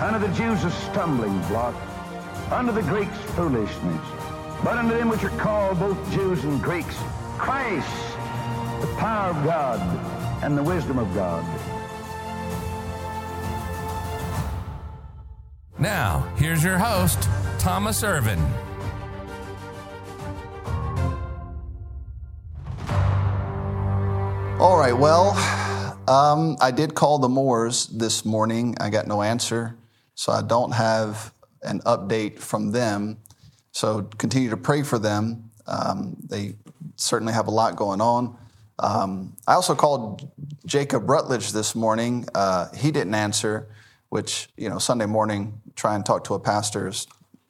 Unto the Jews a stumbling block, unto the Greeks foolishness. But unto them which are called both Jews and Greeks, Christ, the power of God and the wisdom of God. Now, here's your host, Thomas Irvin. All right, well, um, I did call the Moors this morning. I got no answer, so I don't have an update from them. So continue to pray for them. Um, they certainly have a lot going on. Um, I also called Jacob Rutledge this morning. Uh, he didn't answer, which, you know, Sunday morning, try and talk to a pastor is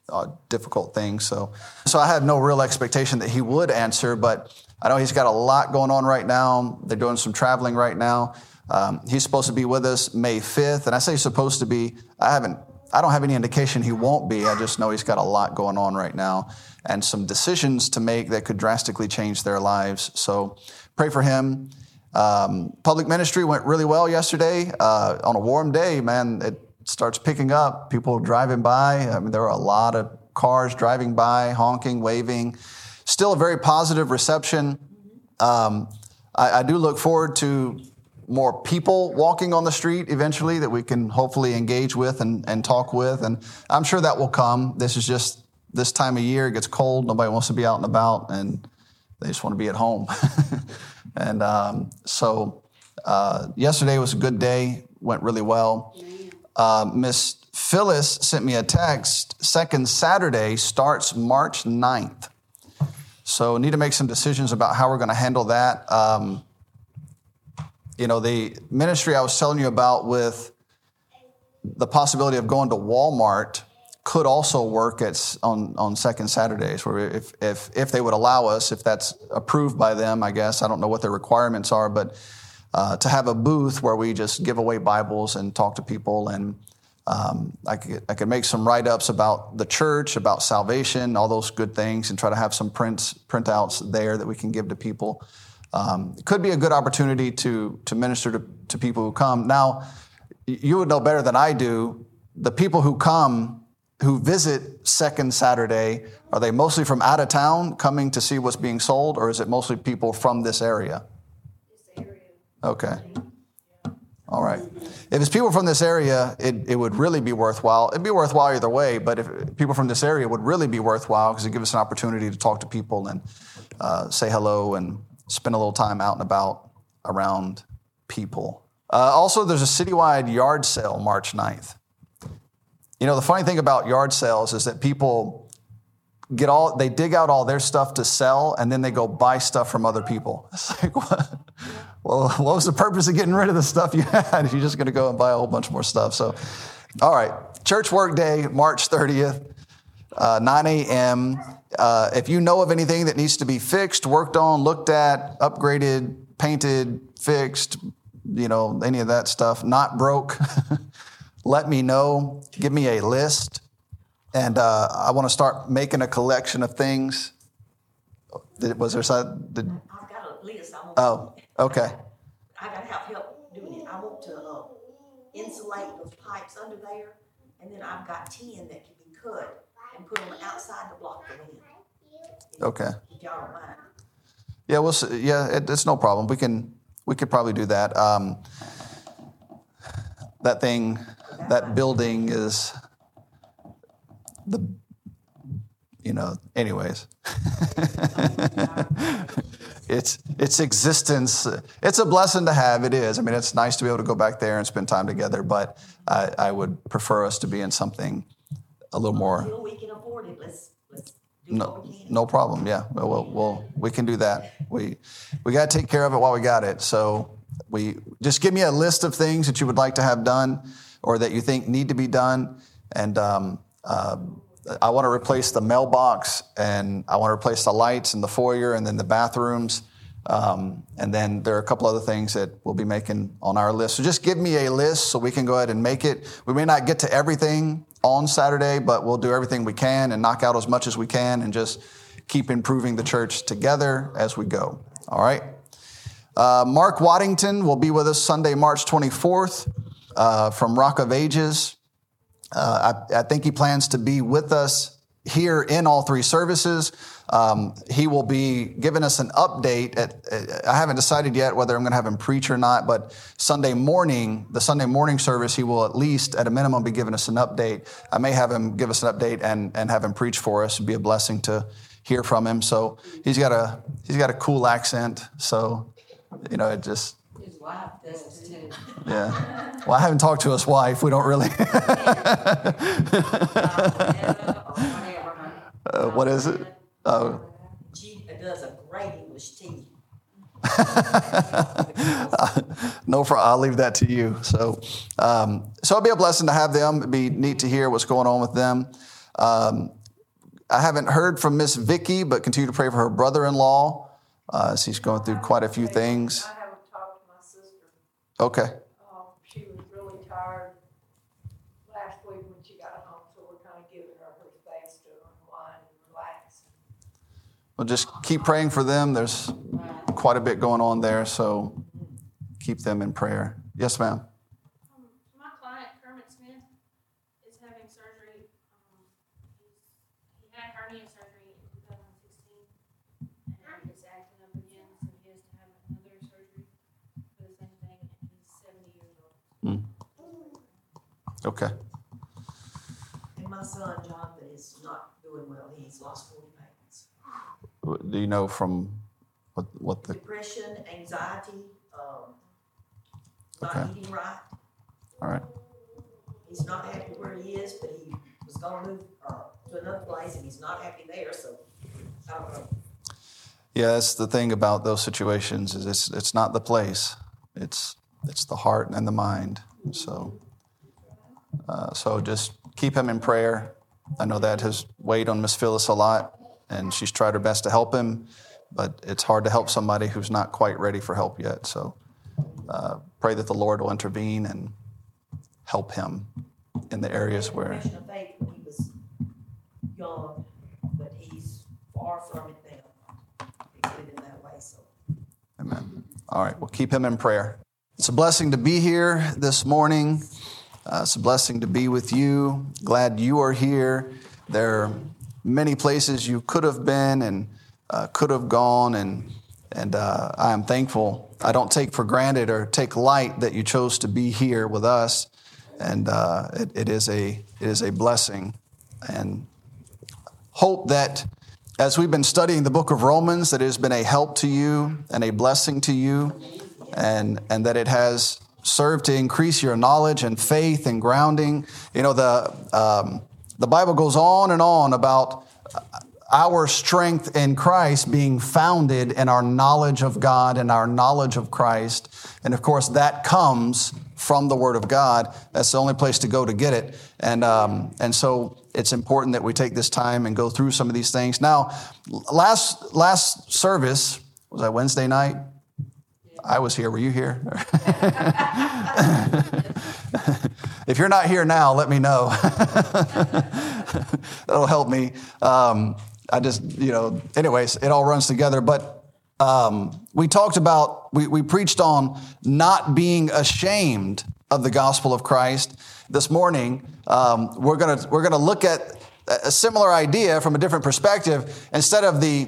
a difficult thing. So, so I had no real expectation that he would answer, but I know he's got a lot going on right now. They're doing some traveling right now. Um, he's supposed to be with us May 5th, and I say supposed to be. I haven't. I don't have any indication he won't be. I just know he's got a lot going on right now and some decisions to make that could drastically change their lives. So pray for him. Um, public ministry went really well yesterday. Uh, on a warm day, man, it starts picking up. People driving by. I mean, there were a lot of cars driving by, honking, waving. Still a very positive reception. Um, I, I do look forward to more people walking on the street eventually that we can hopefully engage with and, and talk with. And I'm sure that will come. This is just this time of year, it gets cold, nobody wants to be out and about, and they just want to be at home. and um, so uh, yesterday was a good day, went really well. Uh, Miss Phyllis sent me a text. Second Saturday starts March 9th. So need to make some decisions about how we're going to handle that. Um, you know, the ministry I was telling you about with the possibility of going to Walmart could also work at, on, on second Saturdays, where if, if, if they would allow us, if that's approved by them, I guess. I don't know what their requirements are, but uh, to have a booth where we just give away Bibles and talk to people. And um, I, could, I could make some write ups about the church, about salvation, all those good things, and try to have some prints, printouts there that we can give to people. Um, it could be a good opportunity to, to minister to, to people who come. Now, you would know better than I do. The people who come, who visit Second Saturday, are they mostly from out of town coming to see what's being sold, or is it mostly people from this area? Okay. All right. If it's people from this area, it, it would really be worthwhile. It'd be worthwhile either way, but if people from this area would really be worthwhile because it gives us an opportunity to talk to people and uh, say hello and spend a little time out and about around people. Uh, also, there's a citywide yard sale March 9th. You know, the funny thing about yard sales is that people get all, they dig out all their stuff to sell and then they go buy stuff from other people. It's like, what? Well, what was the purpose of getting rid of the stuff you had if you're just going to go and buy a whole bunch more stuff? So, all right, church work day, March 30th, uh, 9 a.m. Uh, if you know of anything that needs to be fixed, worked on, looked at, upgraded, painted, fixed, you know, any of that stuff, not broke, let me know. Give me a list. And uh, I want to start making a collection of things. Did, was there some? Did, I've got a list. I want oh, okay. I got to have help doing it. I want to uh, insulate those pipes under there, and then I've got 10 that can be cut and put them outside to block the wind. Okay. If y'all don't mind. Yeah, we'll see. yeah, it, it's no problem. We can we could probably do that. Um, that thing, that building is the, you know, anyways. it's its existence. It's a blessing to have. It is. I mean, it's nice to be able to go back there and spend time together. But I, I would prefer us to be in something a little more. Until we can afford it, let's, let's do No, what we can. no problem. Yeah, well, we'll, we'll we can do that. We we got to take care of it while we got it. So we just give me a list of things that you would like to have done, or that you think need to be done, and um, uh, I want to replace the mailbox, and I want to replace the lights in the foyer, and then the bathrooms. Um, and then there are a couple other things that we'll be making on our list. So just give me a list so we can go ahead and make it. We may not get to everything on Saturday, but we'll do everything we can and knock out as much as we can and just keep improving the church together as we go. All right. Uh, Mark Waddington will be with us Sunday, March 24th uh, from Rock of Ages. Uh, I, I think he plans to be with us here in all three services. Um, he will be giving us an update. At, I haven't decided yet whether I'm going to have him preach or not, but Sunday morning, the Sunday morning service, he will at least, at a minimum, be giving us an update. I may have him give us an update and, and have him preach for us. It'd be a blessing to hear from him. So he's got a he's got a cool accent. So you know, it just His wife does too. yeah. Well, I haven't talked to his wife. We don't really. Or whatever, honey. Uh, what is it? Oh, She does a great English tea. no, for I'll leave that to you. So, um, so it'll be a blessing to have them. It'd be neat to hear what's going on with them. Um, I haven't heard from Miss Vicky, but continue to pray for her brother-in-law. Uh, she's going through quite a few things. I haven't talked to my sister. Okay. Um, she was really tired last week when she got home, so we're kind of giving her her space to unwind and relax. Well, just keep praying for them. There's quite a bit going on there, so keep them in prayer. Yes, ma'am. Um, my client Kermit Smith is having surgery. Um, he had hernia surgery in 2016, and it's acting up again, so he has to have another surgery for the same thing. He's 70 years old. Okay. And my son Jonathan is not doing well. He's lost 40 pounds. Do you know from what what the? Depression, anxiety, um, not Okay. eating right. All right. He's not happy where he is, but he was gonna move, uh, to another place and he's not happy there, so I don't know. Yeah, that's the thing about those situations is it's it's not the place, it's it's the heart and the mind. So, uh, so just keep him in prayer. I know that has weighed on Miss Phyllis a lot, and she's tried her best to help him, but it's hard to help somebody who's not quite ready for help yet. So, uh, pray that the Lord will intervene and help him in the areas where. Faith he was young, but he's far from it now. He's living that way, so. Amen. All right, well, keep him in prayer. It's a blessing to be here this morning. Uh, it's a blessing to be with you. Glad you are here. There many places you could have been and uh, could have gone, and and uh, I am thankful. I don't take for granted or take light that you chose to be here with us, and uh, it, it is a it is a blessing, and hope that as we've been studying the book of Romans, that it has been a help to you and a blessing to you, and, and that it has served to increase your knowledge and faith and grounding. You know, the, um, the Bible goes on and on about our strength in Christ being founded in our knowledge of God and our knowledge of Christ. And of course, that comes from the Word of God. That's the only place to go to get it. And, um, and so it's important that we take this time and go through some of these things. Now, last, last service, was that Wednesday night? I was here. Were you here? if you're not here now, let me know. That'll help me. Um, I just, you know, anyways, it all runs together. But um, we talked about, we, we preached on not being ashamed of the gospel of Christ. This morning, um, we're gonna we're gonna look at a similar idea from a different perspective. Instead of the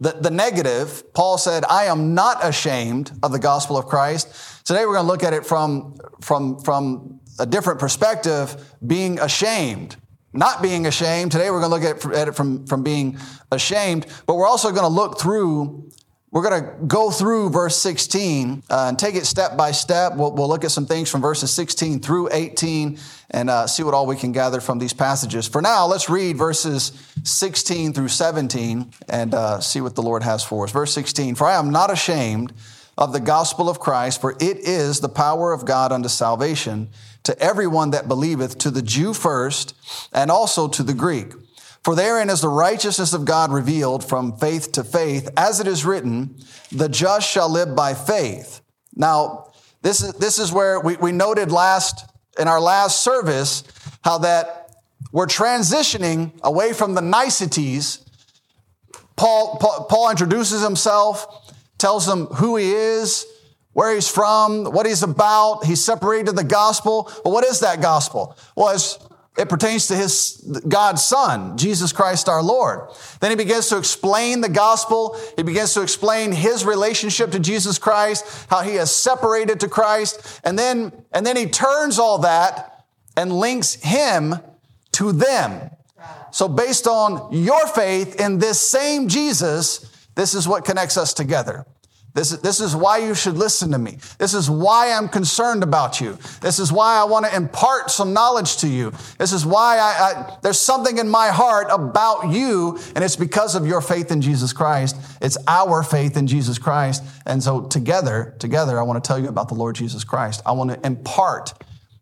the, the negative, Paul said, I am not ashamed of the gospel of Christ. Today we're going to look at it from, from, from a different perspective, being ashamed not being ashamed. Today we're going to look at, at it from, from being ashamed, but we're also going to look through we're going to go through verse 16 uh, and take it step by step. We'll, we'll, look at some things from verses 16 through 18 and uh, see what all we can gather from these passages. For now, let's read verses 16 through 17 and uh, see what the Lord has for us. Verse 16 For I am not ashamed of the gospel of Christ, for it is the power of God unto salvation to everyone that believeth, to the Jew first, and also to the Greek. For therein is the righteousness of God revealed from faith to faith, as it is written, the just shall live by faith. Now, this is, this is where we, we noted last, in our last service, how that we're transitioning away from the niceties. Paul, Paul, Paul introduces himself, tells them who he is, where he's from, what he's about. He's separated the gospel. Well, what is that gospel? Well, it pertains to his God's son, Jesus Christ our Lord. Then he begins to explain the gospel. He begins to explain his relationship to Jesus Christ, how he has separated to Christ. And then, and then he turns all that and links him to them. So based on your faith in this same Jesus, this is what connects us together. This is, this is why you should listen to me. This is why I'm concerned about you. This is why I want to impart some knowledge to you. This is why I, I, there's something in my heart about you, and it's because of your faith in Jesus Christ. It's our faith in Jesus Christ. And so together, together, I want to tell you about the Lord Jesus Christ. I want to impart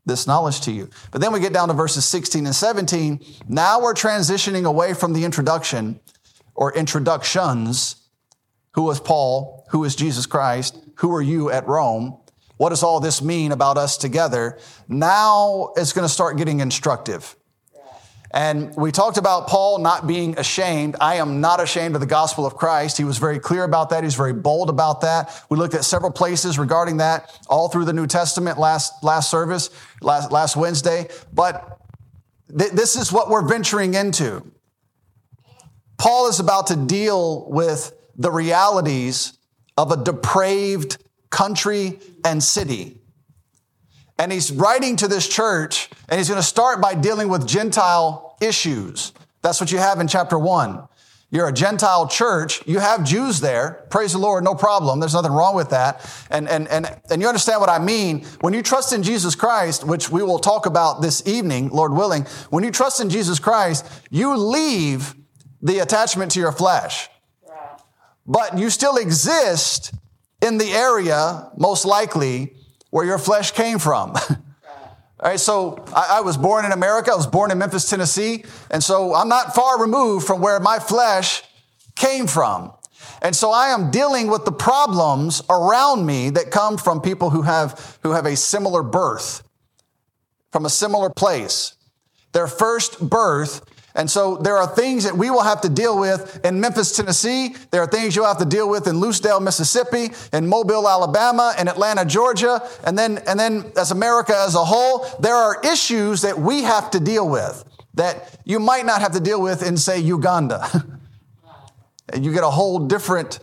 this knowledge to you. But then we get down to verses 16 and 17. Now we're transitioning away from the introduction or introductions. Who was Paul? Who is Jesus Christ? Who are you at Rome? What does all this mean about us together? Now it's going to start getting instructive. And we talked about Paul not being ashamed. I am not ashamed of the gospel of Christ. He was very clear about that. He's very bold about that. We looked at several places regarding that all through the New Testament last, last service, last, last Wednesday. But th- this is what we're venturing into. Paul is about to deal with the realities of a depraved country and city. And he's writing to this church, and he's going to start by dealing with Gentile issues. That's what you have in chapter one. You're a Gentile church. You have Jews there. Praise the Lord, no problem. There's nothing wrong with that. And, and, and, and you understand what I mean. When you trust in Jesus Christ, which we will talk about this evening, Lord willing, when you trust in Jesus Christ, you leave the attachment to your flesh but you still exist in the area, most likely, where your flesh came from. All right, so I, I, was born in America. I was born in Memphis, Tennessee. And so I'm not far removed from where my flesh came from. And so I am dealing with the problems around me that come from people who have, who have a similar birth, from a similar place. Their first birth and so there are things that we will have to deal with in Memphis, Tennessee. There are things you'll have to deal with in Lucedale, Mississippi, in Mobile, Alabama, in Atlanta, Georgia. And then, and then as America as a whole, there are issues that we have to deal with that you might not have to deal with in, say, Uganda. And you get a whole different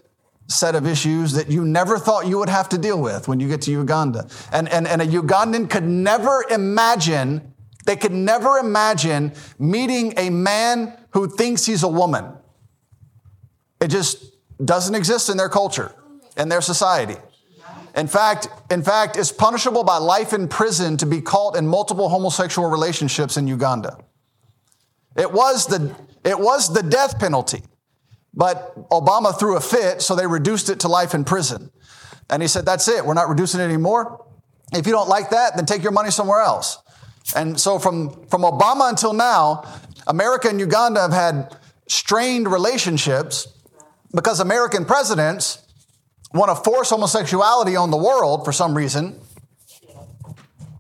set of issues that you never thought you would have to deal with when you get to Uganda. And, and, and a Ugandan could never imagine they could never imagine meeting a man who thinks he's a woman. It just doesn't exist in their culture, in their society. In fact, in fact, it's punishable by life in prison to be caught in multiple homosexual relationships in Uganda. It was the, it was the death penalty, but Obama threw a fit, so they reduced it to life in prison. And he said, That's it, we're not reducing it anymore. If you don't like that, then take your money somewhere else. And so from, from Obama until now, America and Uganda have had strained relationships because American presidents want to force homosexuality on the world for some reason.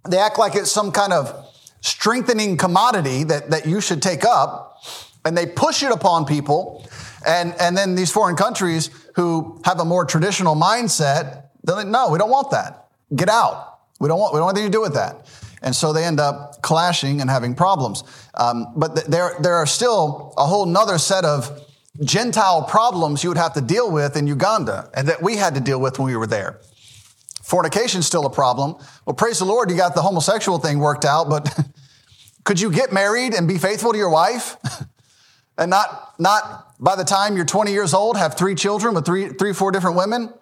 They act like it's some kind of strengthening commodity that, that you should take up, and they push it upon people. And, and then these foreign countries who have a more traditional mindset, they're like, no, we don't want that. Get out. We don't want, we don't want anything to do with that. And so they end up clashing and having problems. Um, but th- there, there are still a whole nother set of Gentile problems you would have to deal with in Uganda and that we had to deal with when we were there. Fornication's still a problem. Well, praise the Lord, you got the homosexual thing worked out, but Could you get married and be faithful to your wife? and not, not by the time you're 20 years old, have three children with three, three, four different women?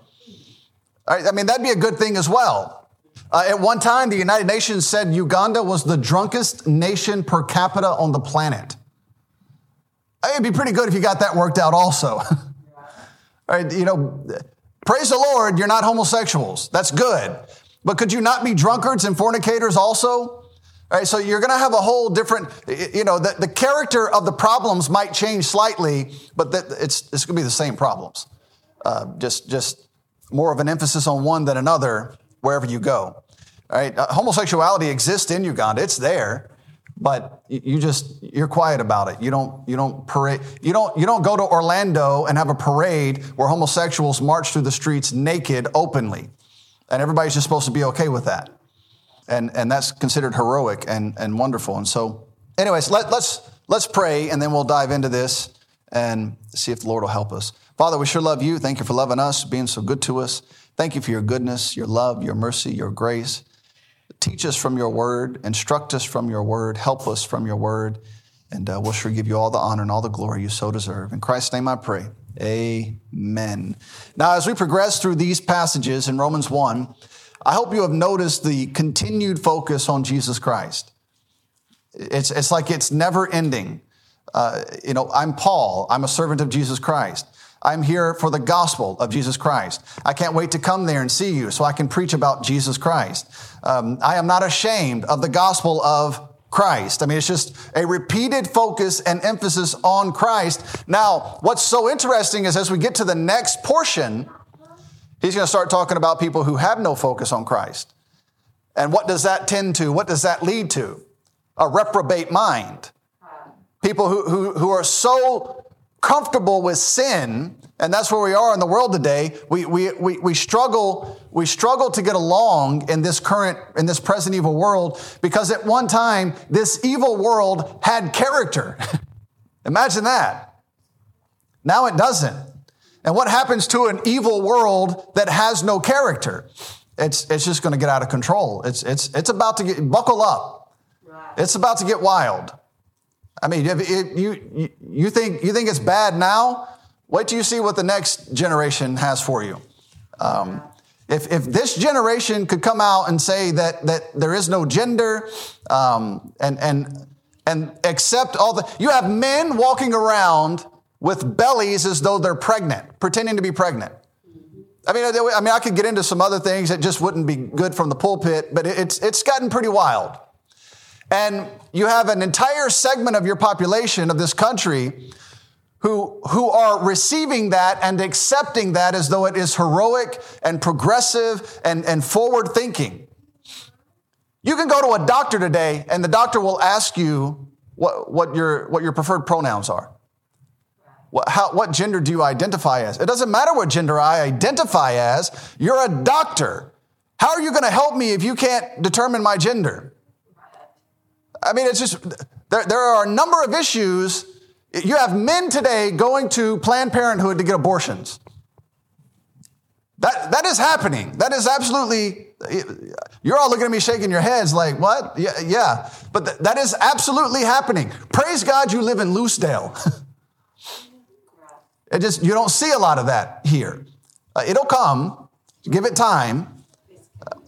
I mean, that'd be a good thing as well. Uh, at one time, the United Nations said Uganda was the drunkest nation per capita on the planet. It'd be pretty good if you got that worked out also. Right, you know, praise the Lord, you're not homosexuals. That's good. But could you not be drunkards and fornicators also? All right, so you're going to have a whole different, you know, the, the character of the problems might change slightly, but it's, it's going to be the same problems. Uh, just, just more of an emphasis on one than another wherever you go. Right, uh, homosexuality exists in Uganda; it's there, but you just you're quiet about it. You don't you don't parade. You don't you don't go to Orlando and have a parade where homosexuals march through the streets naked openly, and everybody's just supposed to be okay with that, and and that's considered heroic and and wonderful. And so, anyways, let, let's let's pray, and then we'll dive into this and see if the Lord will help us. Father, we sure love you. Thank you for loving us, being so good to us. Thank you for your goodness, your love, your mercy, your grace. Teach us from your word, instruct us from your word, help us from your word, and uh, we'll sure give you all the honor and all the glory you so deserve. In Christ's name I pray. Amen. Now, as we progress through these passages in Romans 1, I hope you have noticed the continued focus on Jesus Christ. It's, it's like it's never ending. Uh, you know, I'm Paul, I'm a servant of Jesus Christ. I'm here for the gospel of Jesus Christ. I can't wait to come there and see you so I can preach about Jesus Christ. Um, I am not ashamed of the gospel of Christ. I mean, it's just a repeated focus and emphasis on Christ. Now, what's so interesting is as we get to the next portion, he's going to start talking about people who have no focus on Christ. And what does that tend to? What does that lead to? A reprobate mind. People who, who, who are so comfortable with sin, and that's where we are in the world today. We, we, we, we struggle, we struggle to get along in this current, in this present evil world because at one time, this evil world had character. Imagine that. Now it doesn't. And what happens to an evil world that has no character? It's, it's just going to get out of control. It's, it's, it's about to get, buckle up. It's about to get wild. I mean, if, if you, you, think, you think it's bad now? Wait till you see what the next generation has for you. Um, if, if this generation could come out and say that, that there is no gender um, and, and, and accept all the, you have men walking around with bellies as though they're pregnant, pretending to be pregnant. I mean, I mean, I could get into some other things that just wouldn't be good from the pulpit, but it's, it's gotten pretty wild. And you have an entire segment of your population of this country who, who are receiving that and accepting that as though it is heroic and progressive and, and forward thinking. You can go to a doctor today and the doctor will ask you what, what, your, what your preferred pronouns are. What, how, what gender do you identify as? It doesn't matter what gender I identify as. You're a doctor. How are you going to help me if you can't determine my gender? I mean, it's just, there, there are a number of issues. You have men today going to Planned Parenthood to get abortions. That, that is happening. That is absolutely, you're all looking at me shaking your heads like, what? Yeah, yeah. but th- that is absolutely happening. Praise God you live in Lucedale. it just, you don't see a lot of that here. Uh, it'll come, give it time.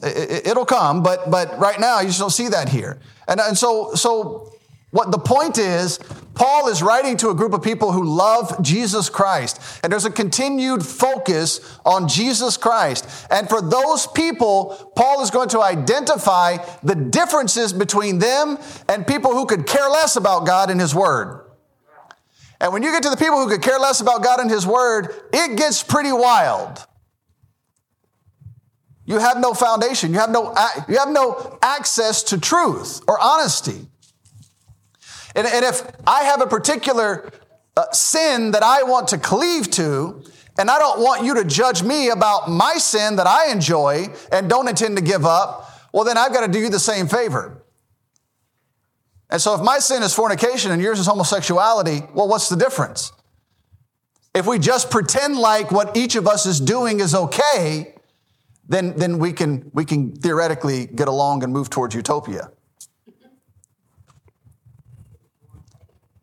It, will come, but, but right now you just don't see that here. And, and so, so what the point is, Paul is writing to a group of people who love Jesus Christ. And there's a continued focus on Jesus Christ. And for those people, Paul is going to identify the differences between them and people who could care less about God and His Word. And when you get to the people who could care less about God and His Word, it gets pretty wild. You have no foundation. You have no, you have no access to truth or honesty. And, and if I have a particular uh, sin that I want to cleave to, and I don't want you to judge me about my sin that I enjoy and don't intend to give up, well, then I've got to do you the same favor. And so if my sin is fornication and yours is homosexuality, well, what's the difference? If we just pretend like what each of us is doing is okay, then, then we, can, we can theoretically get along and move towards utopia.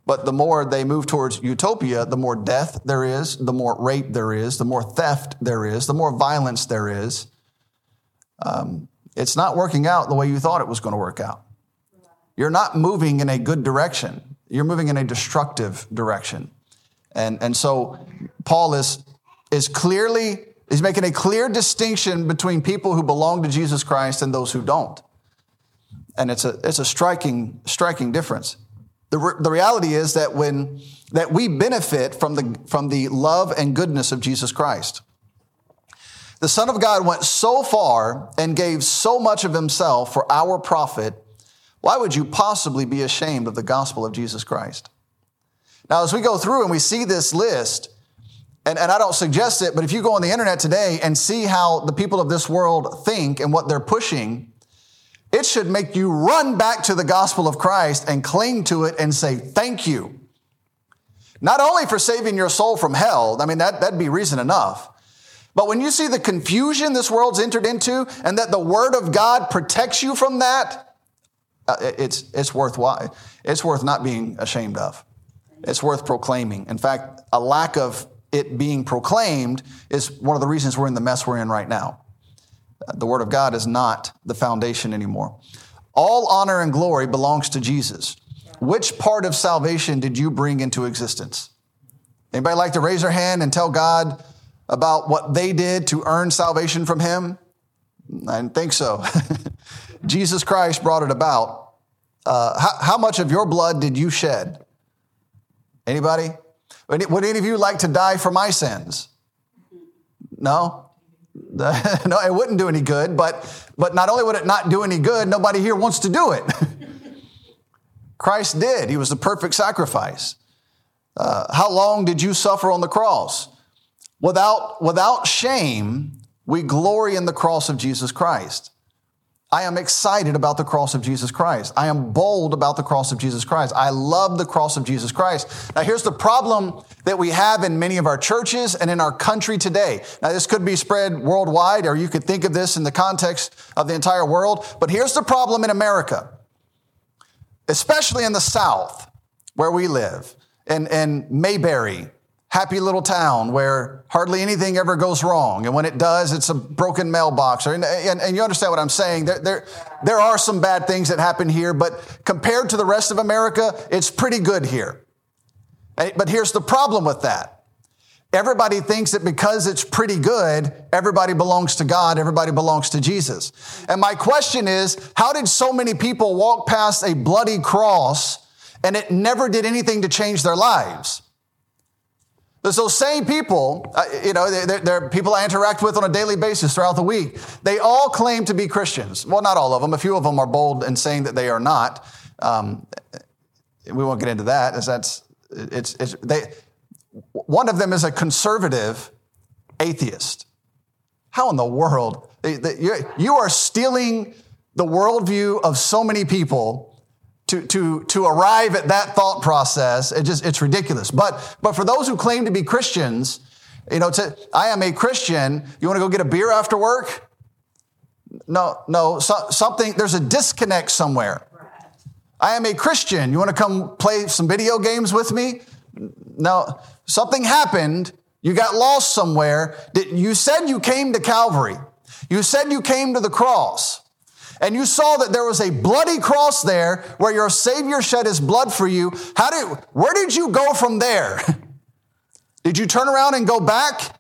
But the more they move towards utopia, the more death there is, the more rape there is, the more theft there is, the more violence there is. Um, it's not working out the way you thought it was going to work out. You're not moving in a good direction. You're moving in a destructive direction. And, and so Paul is, is clearly, he's making a clear distinction between people who belong to Jesus Christ and those who don't. And it's a, it's a striking, striking difference. The, re- the reality is that when, that we benefit from the, from the love and goodness of Jesus Christ. The Son of God went so far and gave so much of himself for our profit. Why would you possibly be ashamed of the gospel of Jesus Christ? Now, as we go through and we see this list, and, and I don't suggest it, but if you go on the internet today and see how the people of this world think and what they're pushing, it should make you run back to the gospel of Christ and cling to it and say, thank you. Not only for saving your soul from hell, I mean, that, that'd be reason enough. But when you see the confusion this world's entered into and that the word of God protects you from that, uh, it's, it's worthwhile. It's worth not being ashamed of. It's worth proclaiming. In fact, a lack of it being proclaimed is one of the reasons we're in the mess we're in right now. The word of God is not the foundation anymore. All honor and glory belongs to Jesus. Which part of salvation did you bring into existence? Anybody like to raise their hand and tell God about what they did to earn salvation from Him? I didn't think so. Jesus Christ brought it about. Uh, how, how much of your blood did you shed? Anybody? Would any of you like to die for my sins? No? no, it wouldn't do any good, but, but not only would it not do any good, nobody here wants to do it. Christ did. He was the perfect sacrifice. Uh, how long did you suffer on the cross? Without, without shame, we glory in the cross of Jesus Christ. I am excited about the cross of Jesus Christ. I am bold about the cross of Jesus Christ. I love the cross of Jesus Christ. Now, here's the problem that we have in many of our churches and in our country today. Now, this could be spread worldwide, or you could think of this in the context of the entire world. But here's the problem in America, especially in the South, where we live, in, in Mayberry, happy little town where hardly anything ever goes wrong. And when it does, it's a broken mailbox. And, and, and, you understand what I'm saying. There, there, there are some bad things that happen here, but compared to the rest of America, it's pretty good here. But here's the problem with that. Everybody thinks that because it's pretty good, everybody belongs to God, everybody belongs to Jesus. And my question is, how did so many people walk past a bloody cross and it never did anything to change their lives? There's those same people, uh, you know, they're, they're, people I interact with on a daily basis throughout the week. They all claim to be Christians. Well, not all of them. A few of them are bold in saying that they are not. Um, we won't get into that, as that's it's, it's they. One of them is a conservative atheist. How in the world? You are stealing the worldview of so many people to, to, to arrive at that thought process, it just, it's ridiculous. But, but for those who claim to be Christians, you know, to, I am a Christian. You want to go get a beer after work? No, no, so, something, there's a disconnect somewhere. I am a Christian. You want to come play some video games with me? No, something happened. You got lost somewhere. You said you came to Calvary. You said you came to the cross and you saw that there was a bloody cross there where your Savior shed his blood for you, how did, where did you go from there? did you turn around and go back?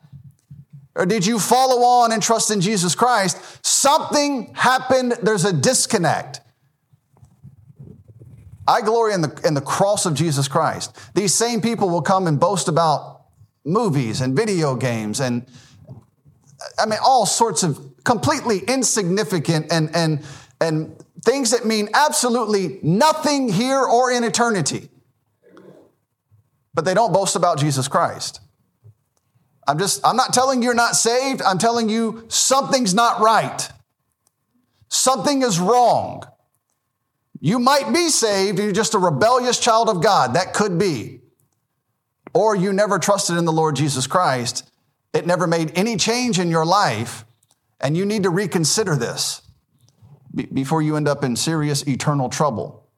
Or did you follow on and trust in Jesus Christ? Something happened. There's a disconnect. I glory in the, in the cross of Jesus Christ. These same people will come and boast about movies and video games and, I mean, all sorts of completely insignificant and, and, and things that mean absolutely nothing here or in eternity. But they don't boast about Jesus Christ. I'm just, I'm not telling you you're not saved. I'm telling you something's not right. Something is wrong. You might be saved, you're just a rebellious child of God. That could be. Or you never trusted in the Lord Jesus Christ. It never made any change in your life. And you need to reconsider this before you end up in serious eternal trouble.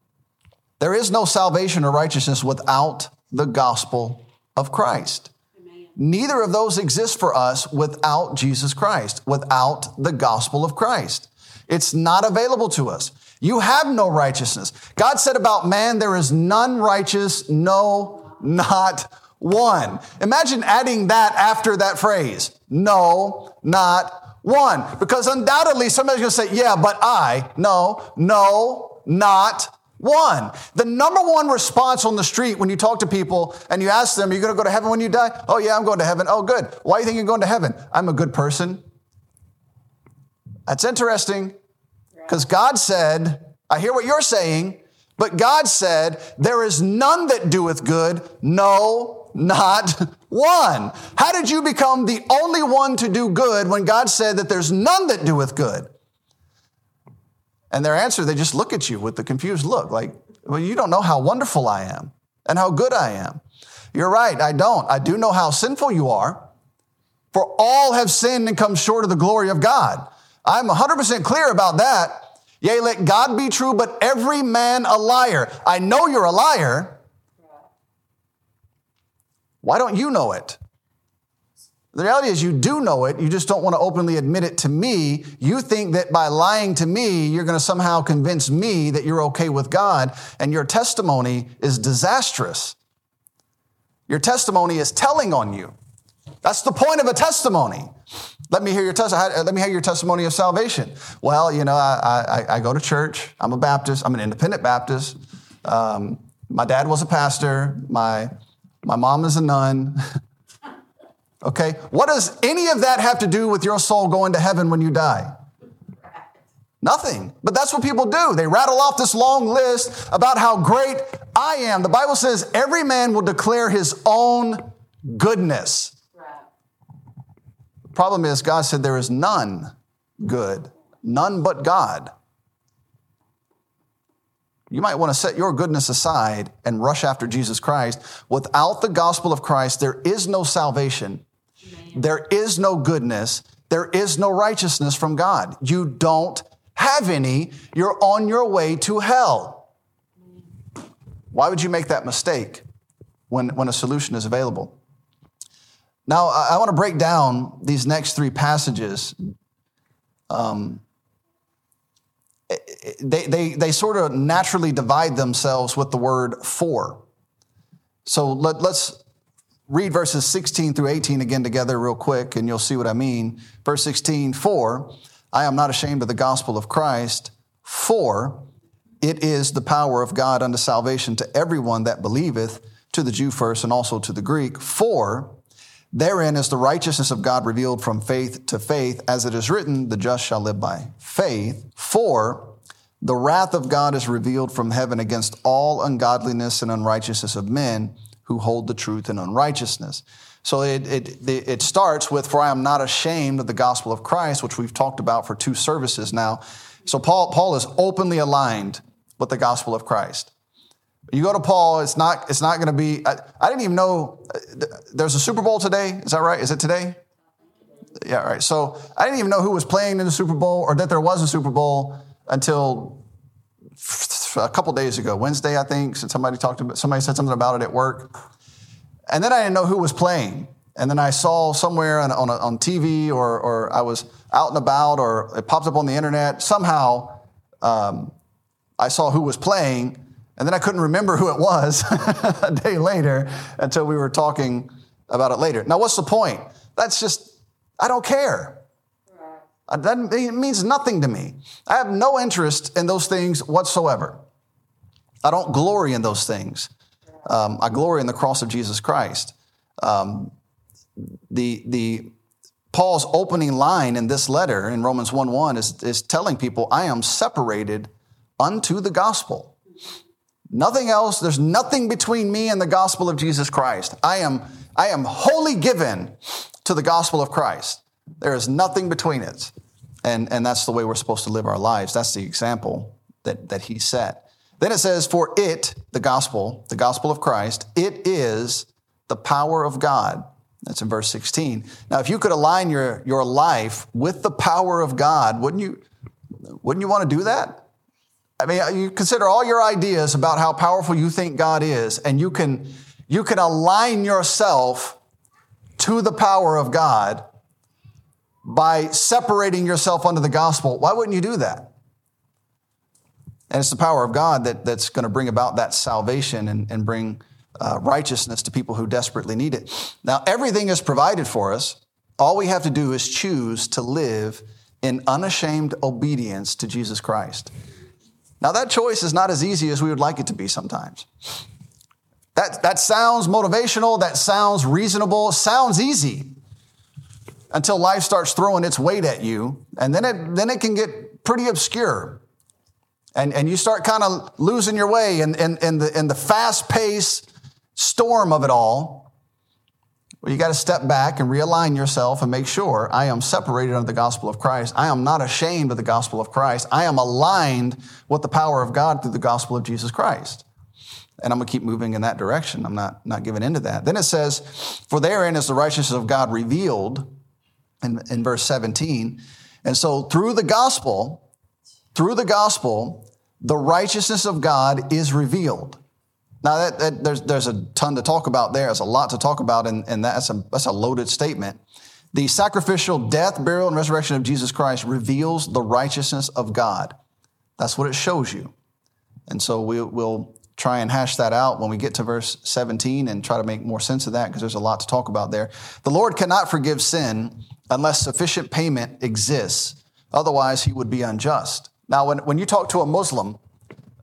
There is no salvation or righteousness without the gospel of Christ. Neither of those exist for us without Jesus Christ, without the gospel of Christ. It's not available to us. You have no righteousness. God said about man, there is none righteous, no, not one. Imagine adding that after that phrase. No, not one. Because undoubtedly somebody's going to say, yeah, but I. No, no, not one. The number one response on the street when you talk to people and you ask them, Are you going to go to heaven when you die? Oh, yeah, I'm going to heaven. Oh, good. Why do you think you're going to heaven? I'm a good person. That's interesting because God said, I hear what you're saying, but God said, There is none that doeth good, no, not one. How did you become the only one to do good when God said that there's none that doeth good? And their answer, they just look at you with the confused look, like, well, you don't know how wonderful I am and how good I am. You're right, I don't. I do know how sinful you are. For all have sinned and come short of the glory of God. I'm 100% clear about that. Yea, let God be true, but every man a liar. I know you're a liar. Why don't you know it? The reality is, you do know it. You just don't want to openly admit it to me. You think that by lying to me, you're going to somehow convince me that you're okay with God, and your testimony is disastrous. Your testimony is telling on you. That's the point of a testimony. Let me hear your testimony. Let me hear your testimony of salvation. Well, you know, I, I, I go to church. I'm a Baptist. I'm an independent Baptist. Um, my dad was a pastor. My my mom is a nun. Okay? What does any of that have to do with your soul going to heaven when you die? Nothing. But that's what people do. They rattle off this long list about how great I am. The Bible says every man will declare his own goodness. The problem is, God said there is none good, none but God. You might want to set your goodness aside and rush after Jesus Christ. Without the gospel of Christ, there is no salvation. There is no goodness. There is no righteousness from God. You don't have any. You're on your way to hell. Why would you make that mistake when, when a solution is available? Now, I, I want to break down these next three passages. Um, they, they, they sort of naturally divide themselves with the word for. So let, let's read verses 16 through 18 again together, real quick, and you'll see what I mean. Verse 16, for I am not ashamed of the gospel of Christ, for it is the power of God unto salvation to everyone that believeth, to the Jew first and also to the Greek. For therein is the righteousness of God revealed from faith to faith, as it is written, the just shall live by faith. For the wrath of God is revealed from heaven against all ungodliness and unrighteousness of men who hold the truth in unrighteousness. So it, it, it starts with, For I am not ashamed of the gospel of Christ, which we've talked about for two services now. So Paul, Paul is openly aligned with the gospel of Christ. You go to Paul, it's not, it's not going to be, I, I, didn't even know, there's a Super Bowl today. Is that right? Is it today? Yeah, right. So I didn't even know who was playing in the Super Bowl or that there was a Super Bowl until a couple days ago, Wednesday, I think. Somebody talked about, somebody said something about it at work. And then I didn't know who was playing. And then I saw somewhere on, on, on TV or, or I was out and about or it popped up on the internet. Somehow um, I saw who was playing. And then I couldn't remember who it was a day later until we were talking about it later. Now, what's the point? That's just, I don't care. That means nothing to me. I have no interest in those things whatsoever. I don't glory in those things. Um, I glory in the cross of Jesus Christ. Um, the, the, Paul's opening line in this letter in Romans 1 1 is, is telling people, I am separated unto the gospel. Nothing else, there's nothing between me and the gospel of Jesus Christ. I am, I am wholly given to the gospel of Christ. There is nothing between it. And, and that's the way we're supposed to live our lives. That's the example that, that he set. Then it says, For it, the gospel, the gospel of Christ, it is the power of God. That's in verse 16. Now, if you could align your, your life with the power of God, wouldn't you, wouldn't you want to do that? I mean, you consider all your ideas about how powerful you think God is, and you can, you can align yourself to the power of God by separating yourself under the gospel. Why wouldn't you do that? And it's the power of God that, that's going to bring about that salvation and, and bring uh, righteousness to people who desperately need it. Now, everything is provided for us. All we have to do is choose to live in unashamed obedience to Jesus Christ. Now, that choice is not as easy as we would like it to be sometimes. That, that sounds motivational, that sounds reasonable, sounds easy until life starts throwing its weight at you, and then it, then it can get pretty obscure. And, and you start kind of losing your way in, in, in the, in the fast paced storm of it all. Well, you got to step back and realign yourself and make sure I am separated under the gospel of Christ. I am not ashamed of the gospel of Christ. I am aligned with the power of God through the gospel of Jesus Christ. And I'm going to keep moving in that direction. I'm not, not giving into that. Then it says, For therein is the righteousness of God revealed in, in verse 17. And so through the gospel, through the gospel, the righteousness of God is revealed. Now, that, that, there's, there's a ton to talk about there. There's a lot to talk about, and, and that's, a, that's a loaded statement. The sacrificial death, burial, and resurrection of Jesus Christ reveals the righteousness of God. That's what it shows you. And so we, will try and hash that out when we get to verse 17 and try to make more sense of that because there's a lot to talk about there. The Lord cannot forgive sin unless sufficient payment exists. Otherwise, he would be unjust. Now, when, when you talk to a Muslim,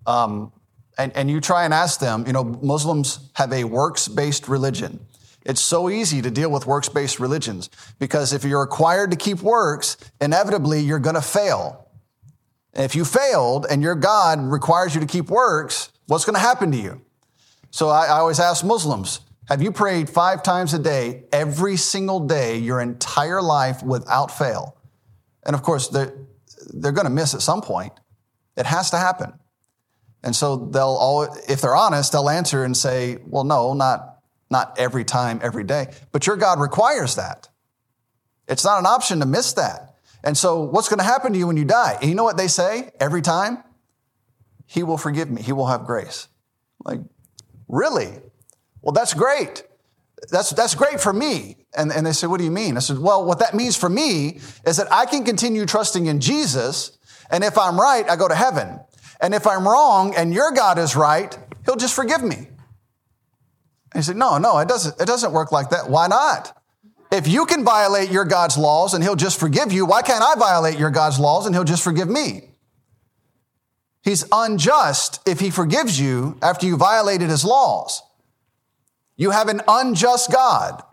um, and, and you try and ask them, you know, Muslims have a works based religion. It's so easy to deal with works based religions because if you're required to keep works, inevitably you're going to fail. If you failed and your God requires you to keep works, what's going to happen to you? So I, I always ask Muslims, have you prayed five times a day, every single day, your entire life without fail? And of course, they're, they're going to miss at some point. It has to happen. And so they'll all, if they're honest, they'll answer and say, well, no, not, not every time, every day. But your God requires that. It's not an option to miss that. And so what's going to happen to you when you die? And you know what they say every time? He will forgive me. He will have grace. Like, really? Well, that's great. That's, that's great for me. And, and they say, what do you mean? I said, well, what that means for me is that I can continue trusting in Jesus. And if I'm right, I go to heaven. And if I'm wrong and your God is right, he'll just forgive me. And he said, No, no, it doesn't, it doesn't work like that. Why not? If you can violate your God's laws and he'll just forgive you, why can't I violate your God's laws and he'll just forgive me? He's unjust if he forgives you after you violated his laws. You have an unjust God.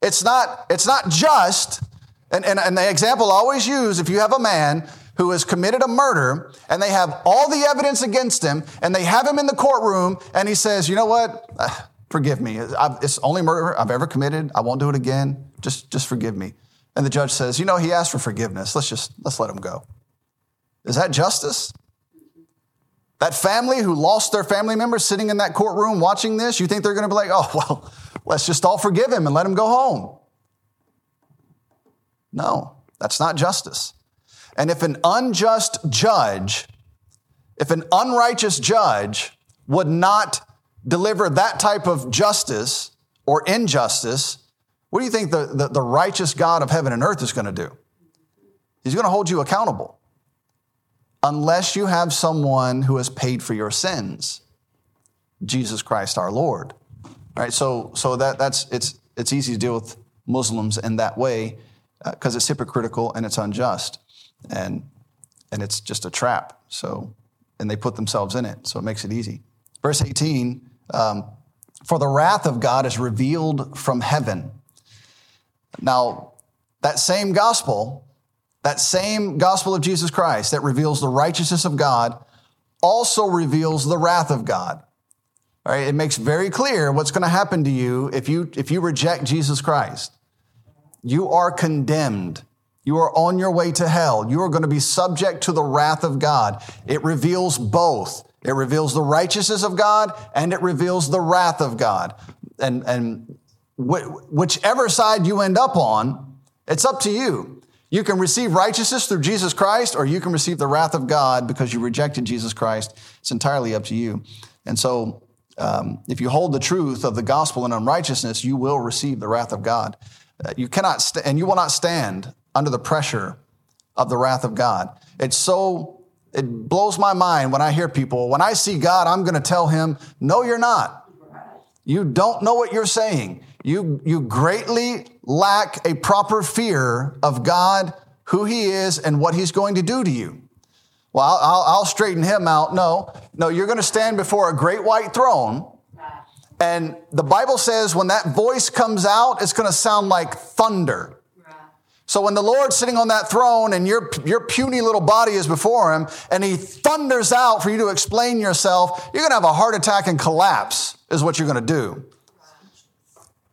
It's not, it's not just, and, and, and the example I always use if you have a man who has committed a murder and they have all the evidence against him and they have him in the courtroom and he says, you know what? Uh, forgive me. It's only murder I've ever committed. I won't do it again. Just, just forgive me. And the judge says, you know, he asked for forgiveness. Let's just, let's let him go. Is that justice? That family who lost their family member sitting in that courtroom watching this, you think they're going to be like, oh, well, let's just all forgive him and let him go home? No, that's not justice. And if an unjust judge, if an unrighteous judge would not deliver that type of justice or injustice, what do you think the, the, the righteous God of heaven and earth is going to do? He's going to hold you accountable. Unless you have someone who has paid for your sins jesus christ our lord. All right so so that that's it's it's easy to deal with muslims in that way because uh, it's hypocritical and it's unjust and and it's just a trap. So, and they put themselves in it, so it makes it easy. Verse 18, um, for the wrath of God is revealed from heaven. Now, that same gospel, that same gospel of Jesus Christ that reveals the righteousness of God, also reveals the wrath of God. All right, it makes very clear what's going to happen to you if you if you reject Jesus Christ. You are condemned. You are on your way to hell. You are going to be subject to the wrath of God. It reveals both. It reveals the righteousness of God and it reveals the wrath of God. And, and wh- whichever side you end up on, it's up to you. You can receive righteousness through Jesus Christ, or you can receive the wrath of God because you rejected Jesus Christ. It's entirely up to you. And so, um, if you hold the truth of the gospel in unrighteousness, you will receive the wrath of God. Uh, you cannot, st- and you will not stand under the pressure of the wrath of God. It's so, it blows my mind when I hear people, when I see God, I'm going to tell him, no, you're not. You don't know what you're saying. You, you greatly lack a proper fear of God, who he is, and what he's going to do to you. Well, I'll, I'll, straighten him out. No, no, you're going to stand before a great white throne. And the Bible says when that voice comes out, it's going to sound like thunder. So when the Lord's sitting on that throne and your, your puny little body is before him and he thunders out for you to explain yourself, you're going to have a heart attack and collapse, is what you're going to do.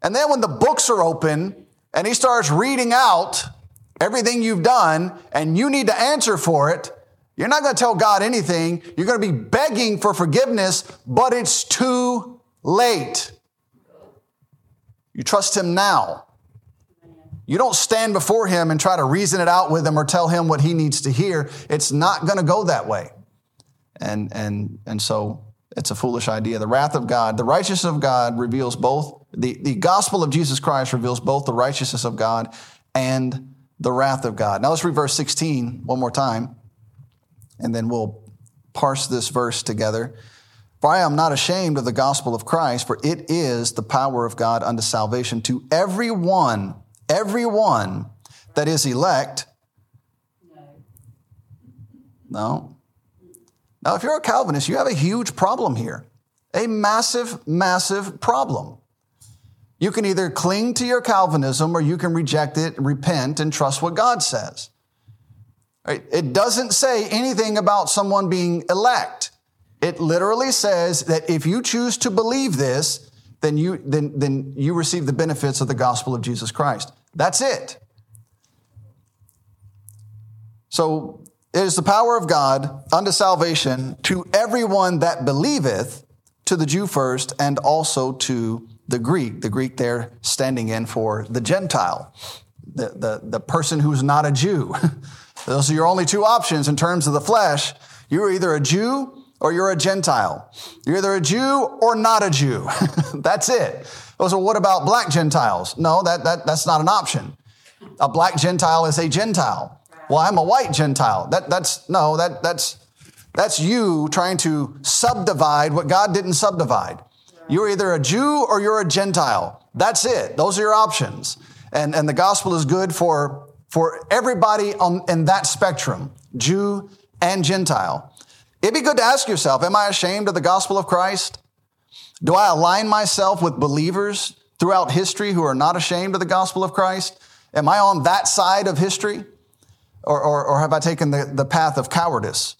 And then when the books are open and he starts reading out everything you've done and you need to answer for it, you're not going to tell God anything. You're going to be begging for forgiveness, but it's too late. You trust him now. You don't stand before him and try to reason it out with him or tell him what he needs to hear. It's not going to go that way. And, and, and so it's a foolish idea. The wrath of God, the righteousness of God reveals both, the, the gospel of Jesus Christ reveals both the righteousness of God and the wrath of God. Now let's read verse 16 one more time, and then we'll parse this verse together. For I am not ashamed of the gospel of Christ, for it is the power of God unto salvation to everyone, everyone that is elect. No. Now, if you're a Calvinist, you have a huge problem here. A massive, massive problem. You can either cling to your Calvinism or you can reject it, repent, and trust what God says. It doesn't say anything about someone being elect. It literally says that if you choose to believe this, then you, then, then you receive the benefits of the gospel of Jesus Christ. That's it. So it is the power of God unto salvation to everyone that believeth, to the Jew first, and also to the Greek. The Greek there standing in for the Gentile, the, the, the person who's not a Jew. Those are your only two options in terms of the flesh. You're either a Jew or you're a Gentile. You're either a Jew or not a Jew. that's it. Oh, so what about black Gentiles? No, that, that, that's not an option. A black Gentile is a Gentile. Well, I'm a white Gentile. That, that's, no, that, that's, that's you trying to subdivide what God didn't subdivide. You're either a Jew or you're a Gentile. That's it. Those are your options. And, and the gospel is good for, for everybody on, in that spectrum, Jew and Gentile. It'd be good to ask yourself, am I ashamed of the gospel of Christ? Do I align myself with believers throughout history who are not ashamed of the gospel of Christ? Am I on that side of history? Or, or, or have I taken the, the path of cowardice,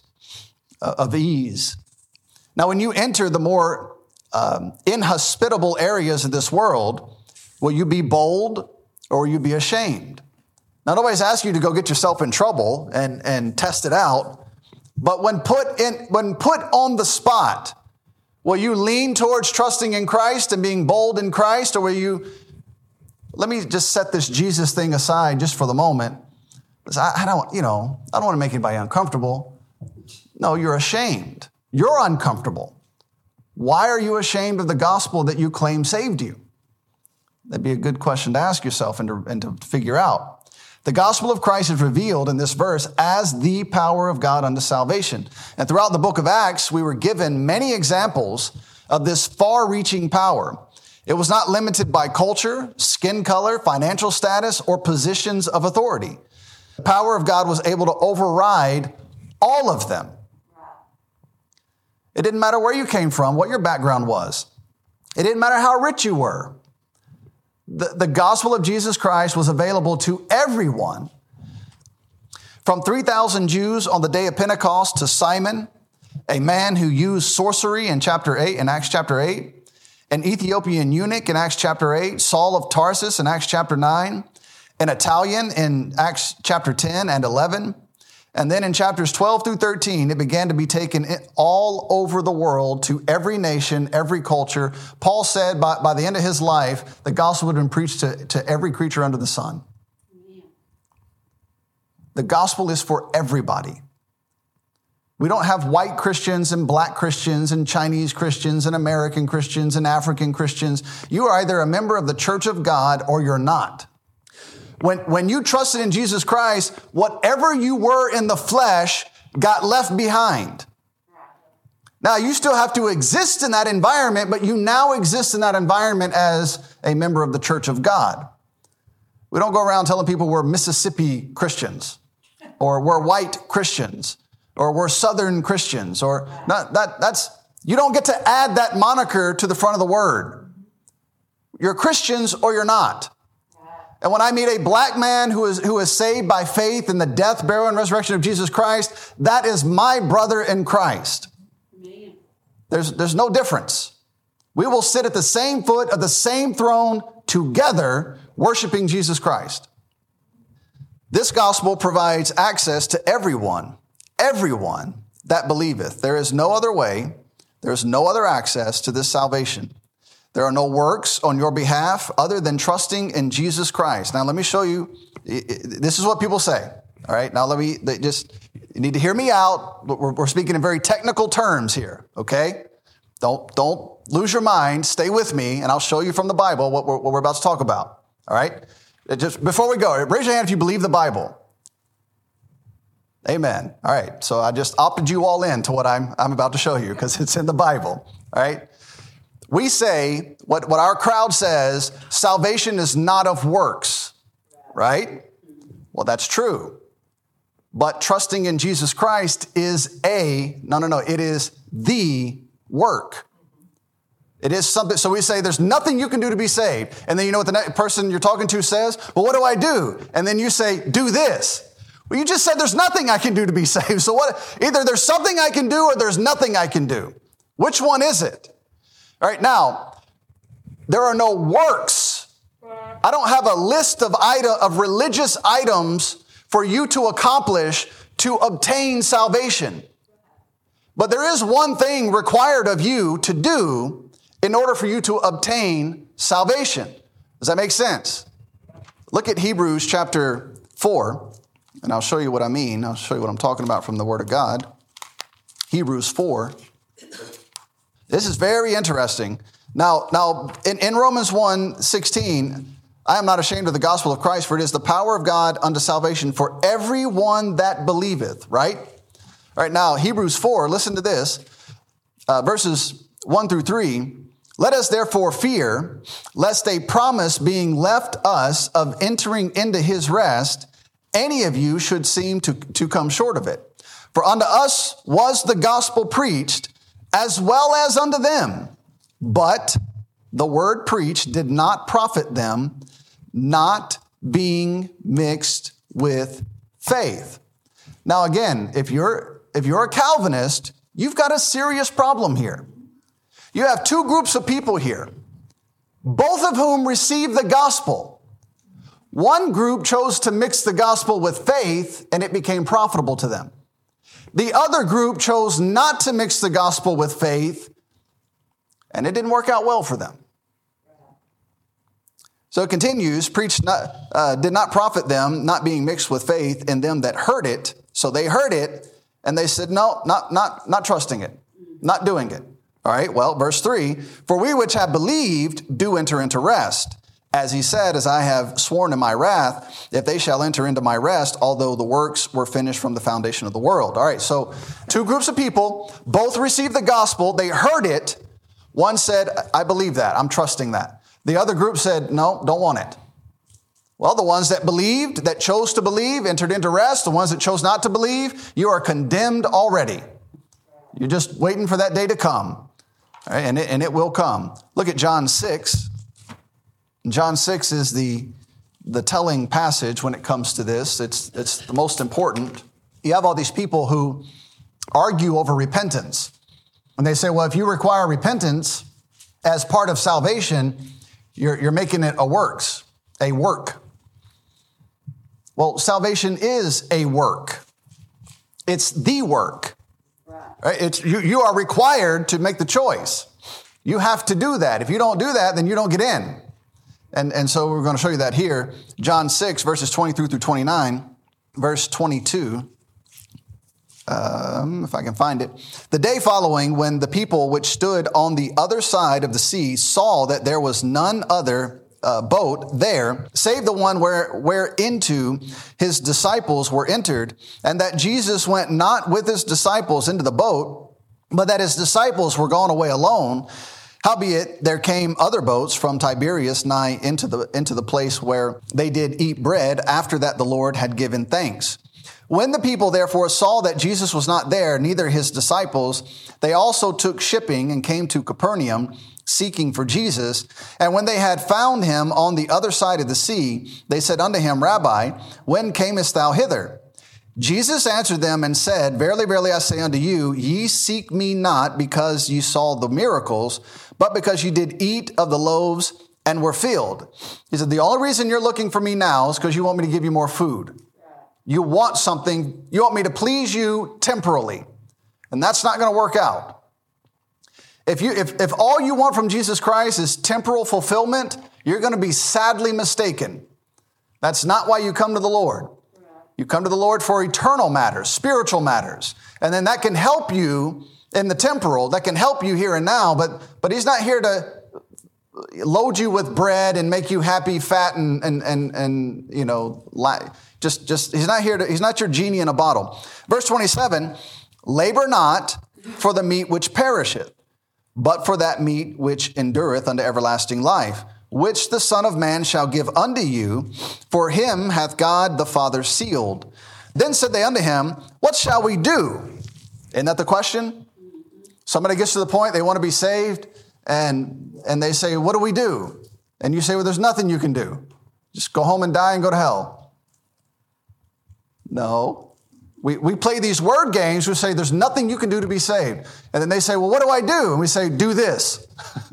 uh, of ease? Now, when you enter the more um, inhospitable areas of this world, will you be bold or will you be ashamed? Now, nobody's asking you to go get yourself in trouble and, and test it out. But when put in, when put on the spot, will you lean towards trusting in Christ and being bold in Christ, or will you? Let me just set this Jesus thing aside just for the moment. I, don't, you know, I don't want to make anybody uncomfortable. No, you're ashamed. You're uncomfortable. Why are you ashamed of the gospel that you claim saved you? That'd be a good question to ask yourself and to, and to figure out. The gospel of Christ is revealed in this verse as the power of God unto salvation. And throughout the book of Acts, we were given many examples of this far reaching power. It was not limited by culture, skin color, financial status, or positions of authority. The power of God was able to override all of them. It didn't matter where you came from, what your background was. It didn't matter how rich you were. The, the gospel of Jesus Christ was available to everyone. From 3,000 Jews on the day of Pentecost to Simon, a man who used sorcery in chapter 8, in Acts chapter 8, an Ethiopian eunuch in Acts chapter 8, Saul of Tarsus in Acts chapter 9, an Italian in Acts chapter 10 and 11, and then in chapters 12 through 13, it began to be taken all over the world to every nation, every culture. Paul said by, by the end of his life, the gospel had been preached to, to every creature under the sun. the gospel is for everybody. We don't have white Christians and black Christians and Chinese Christians and American Christians and African Christians. You are either a member of the church of God or you're not. When, when you trusted in Jesus Christ, whatever you were in the flesh got left behind. Now, you still have to exist in that environment, but you now exist in that environment as a member of the church of God. We don't go around telling people we're Mississippi Christians or we're white Christians or we're Southern Christians or not, that, that's, you don't get to add that moniker to the front of the word. You're Christians or you're not. And when I meet a black man who is, who is saved by faith in the death, burial, and resurrection of Jesus Christ, that is my brother in Christ. There's, there's no difference. We will sit at the same foot of the same throne together, worshiping Jesus Christ. This gospel provides access to everyone, everyone that believeth. There is no other way, there is no other access to this salvation. There are no works on your behalf other than trusting in Jesus Christ. Now, let me show you. This is what people say. All right. Now, let me just, you need to hear me out. We're, we're speaking in very technical terms here. Okay. Don't, don't lose your mind. Stay with me, and I'll show you from the Bible what we're, what we're about to talk about. All right. Uh, just before we go, raise your hand if you believe the Bible. Amen. All right. So I just opted you all in to what I'm, I'm about to show you because it's in the Bible. All right. We say, what, what our crowd says, salvation is not of works, right? Well, that's true. But trusting in Jesus Christ is a, no, no, no, it is the work. It is something, so we say there's nothing you can do to be saved. And then you know what the next person you're talking to says? Well, what do I do? And then you say, do this. Well, you just said there's nothing I can do to be saved. So what, either there's something I can do or there's nothing I can do. Which one is it? All right, now, there are no works. I don't have a list of, item, of religious items for you to accomplish to obtain salvation. But there is one thing required of you to do in order for you to obtain salvation. Does that make sense? Look at Hebrews chapter 4, and I'll show you what I mean. I'll show you what I'm talking about from the Word of God. Hebrews 4. This is very interesting. Now, now in, in Romans 1 16, I am not ashamed of the gospel of Christ, for it is the power of God unto salvation for everyone that believeth, right? All right, now, Hebrews 4, listen to this, uh, verses 1 through 3. Let us therefore fear, lest a promise being left us of entering into his rest, any of you should seem to, to come short of it. For unto us was the gospel preached, as well as unto them. But the word preached did not profit them, not being mixed with faith. Now, again, if you're, if you're a Calvinist, you've got a serious problem here. You have two groups of people here, both of whom received the gospel. One group chose to mix the gospel with faith, and it became profitable to them. The other group chose not to mix the gospel with faith, and it didn't work out well for them. So it continues, preached not, uh, did not profit them, not being mixed with faith in them that heard it. So they heard it, and they said, no, not, not, not trusting it, not doing it. All right, well, verse three, for we which have believed do enter into rest. As he said, as I have sworn in my wrath, if they shall enter into my rest, although the works were finished from the foundation of the world. All right, so two groups of people, both received the gospel, they heard it. One said, I believe that, I'm trusting that. The other group said, no, don't want it. Well, the ones that believed, that chose to believe, entered into rest. The ones that chose not to believe, you are condemned already. You're just waiting for that day to come. And, it, and it will come. Look at John 6. John 6 is the, the telling passage when it comes to this. It's, it's the most important. You have all these people who argue over repentance. And they say, well, if you require repentance as part of salvation, you're, you're making it a works, a work. Well, salvation is a work. It's the work. Right? It's, you, you are required to make the choice. You have to do that. If you don't do that, then you don't get in. And, and so we're going to show you that here. John 6, verses 23 through 29. verse 22. Um, if I can find it. The day following, when the people which stood on the other side of the sea saw that there was none other uh, boat there, save the one where, where into his disciples were entered, and that Jesus went not with his disciples into the boat, but that his disciples were gone away alone. Howbeit, there came other boats from Tiberias nigh into the, into the place where they did eat bread after that the Lord had given thanks. When the people therefore saw that Jesus was not there, neither his disciples, they also took shipping and came to Capernaum, seeking for Jesus. And when they had found him on the other side of the sea, they said unto him, Rabbi, when camest thou hither? Jesus answered them and said, Verily, verily, I say unto you, ye seek me not because ye saw the miracles, but because you did eat of the loaves and were filled. He said, The only reason you're looking for me now is because you want me to give you more food. You want something, you want me to please you temporally. And that's not going to work out. If, you, if, if all you want from Jesus Christ is temporal fulfillment, you're going to be sadly mistaken. That's not why you come to the Lord. You come to the Lord for eternal matters, spiritual matters. And then that can help you in the temporal, that can help you here and now, but, but He's not here to load you with bread and make you happy, fat, and, and, and, and you know, just, just, He's not here to, He's not your genie in a bottle. Verse 27 labor not for the meat which perisheth, but for that meat which endureth unto everlasting life which the Son of Man shall give unto you, for him hath God the Father sealed. Then said they unto him, What shall we do? Isn't that the question? Somebody gets to the point, they want to be saved, and, and they say, What do we do? And you say, Well, there's nothing you can do. Just go home and die and go to hell. No. We, we play these word games. We say, There's nothing you can do to be saved. And then they say, Well, what do I do? And we say, Do this.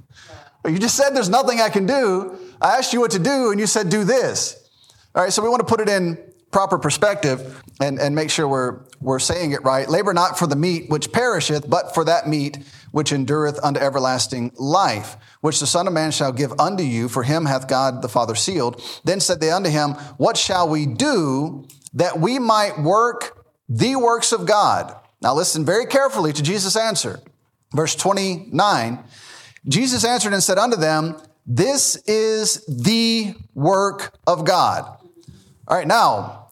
You just said there's nothing I can do. I asked you what to do, and you said do this. All right, so we want to put it in proper perspective and, and make sure we're, we're saying it right. Labor not for the meat which perisheth, but for that meat which endureth unto everlasting life, which the Son of Man shall give unto you, for him hath God the Father sealed. Then said they unto him, What shall we do that we might work the works of God? Now listen very carefully to Jesus' answer. Verse 29 Jesus answered and said unto them, This is the work of God. All right, now,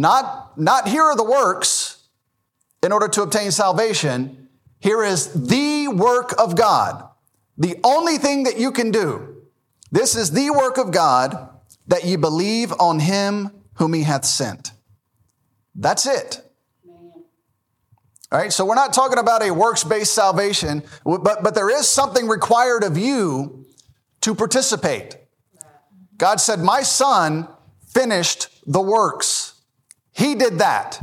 not, not here are the works in order to obtain salvation. Here is the work of God. The only thing that you can do. This is the work of God that ye believe on him whom he hath sent. That's it. All right, so we're not talking about a works based salvation, but, but there is something required of you to participate. God said, My son finished the works. He did that.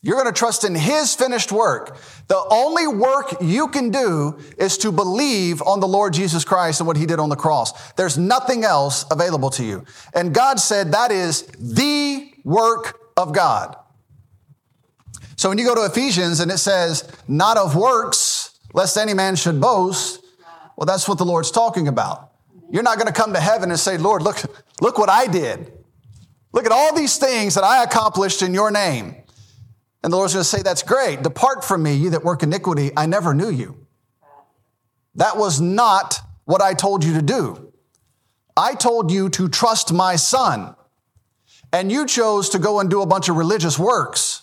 You're going to trust in his finished work. The only work you can do is to believe on the Lord Jesus Christ and what he did on the cross. There's nothing else available to you. And God said that is the work of God. So when you go to Ephesians and it says, not of works, lest any man should boast, well, that's what the Lord's talking about. You're not going to come to heaven and say, Lord, look, look what I did. Look at all these things that I accomplished in your name. And the Lord's going to say, That's great. Depart from me, you that work iniquity. I never knew you. That was not what I told you to do. I told you to trust my son. And you chose to go and do a bunch of religious works.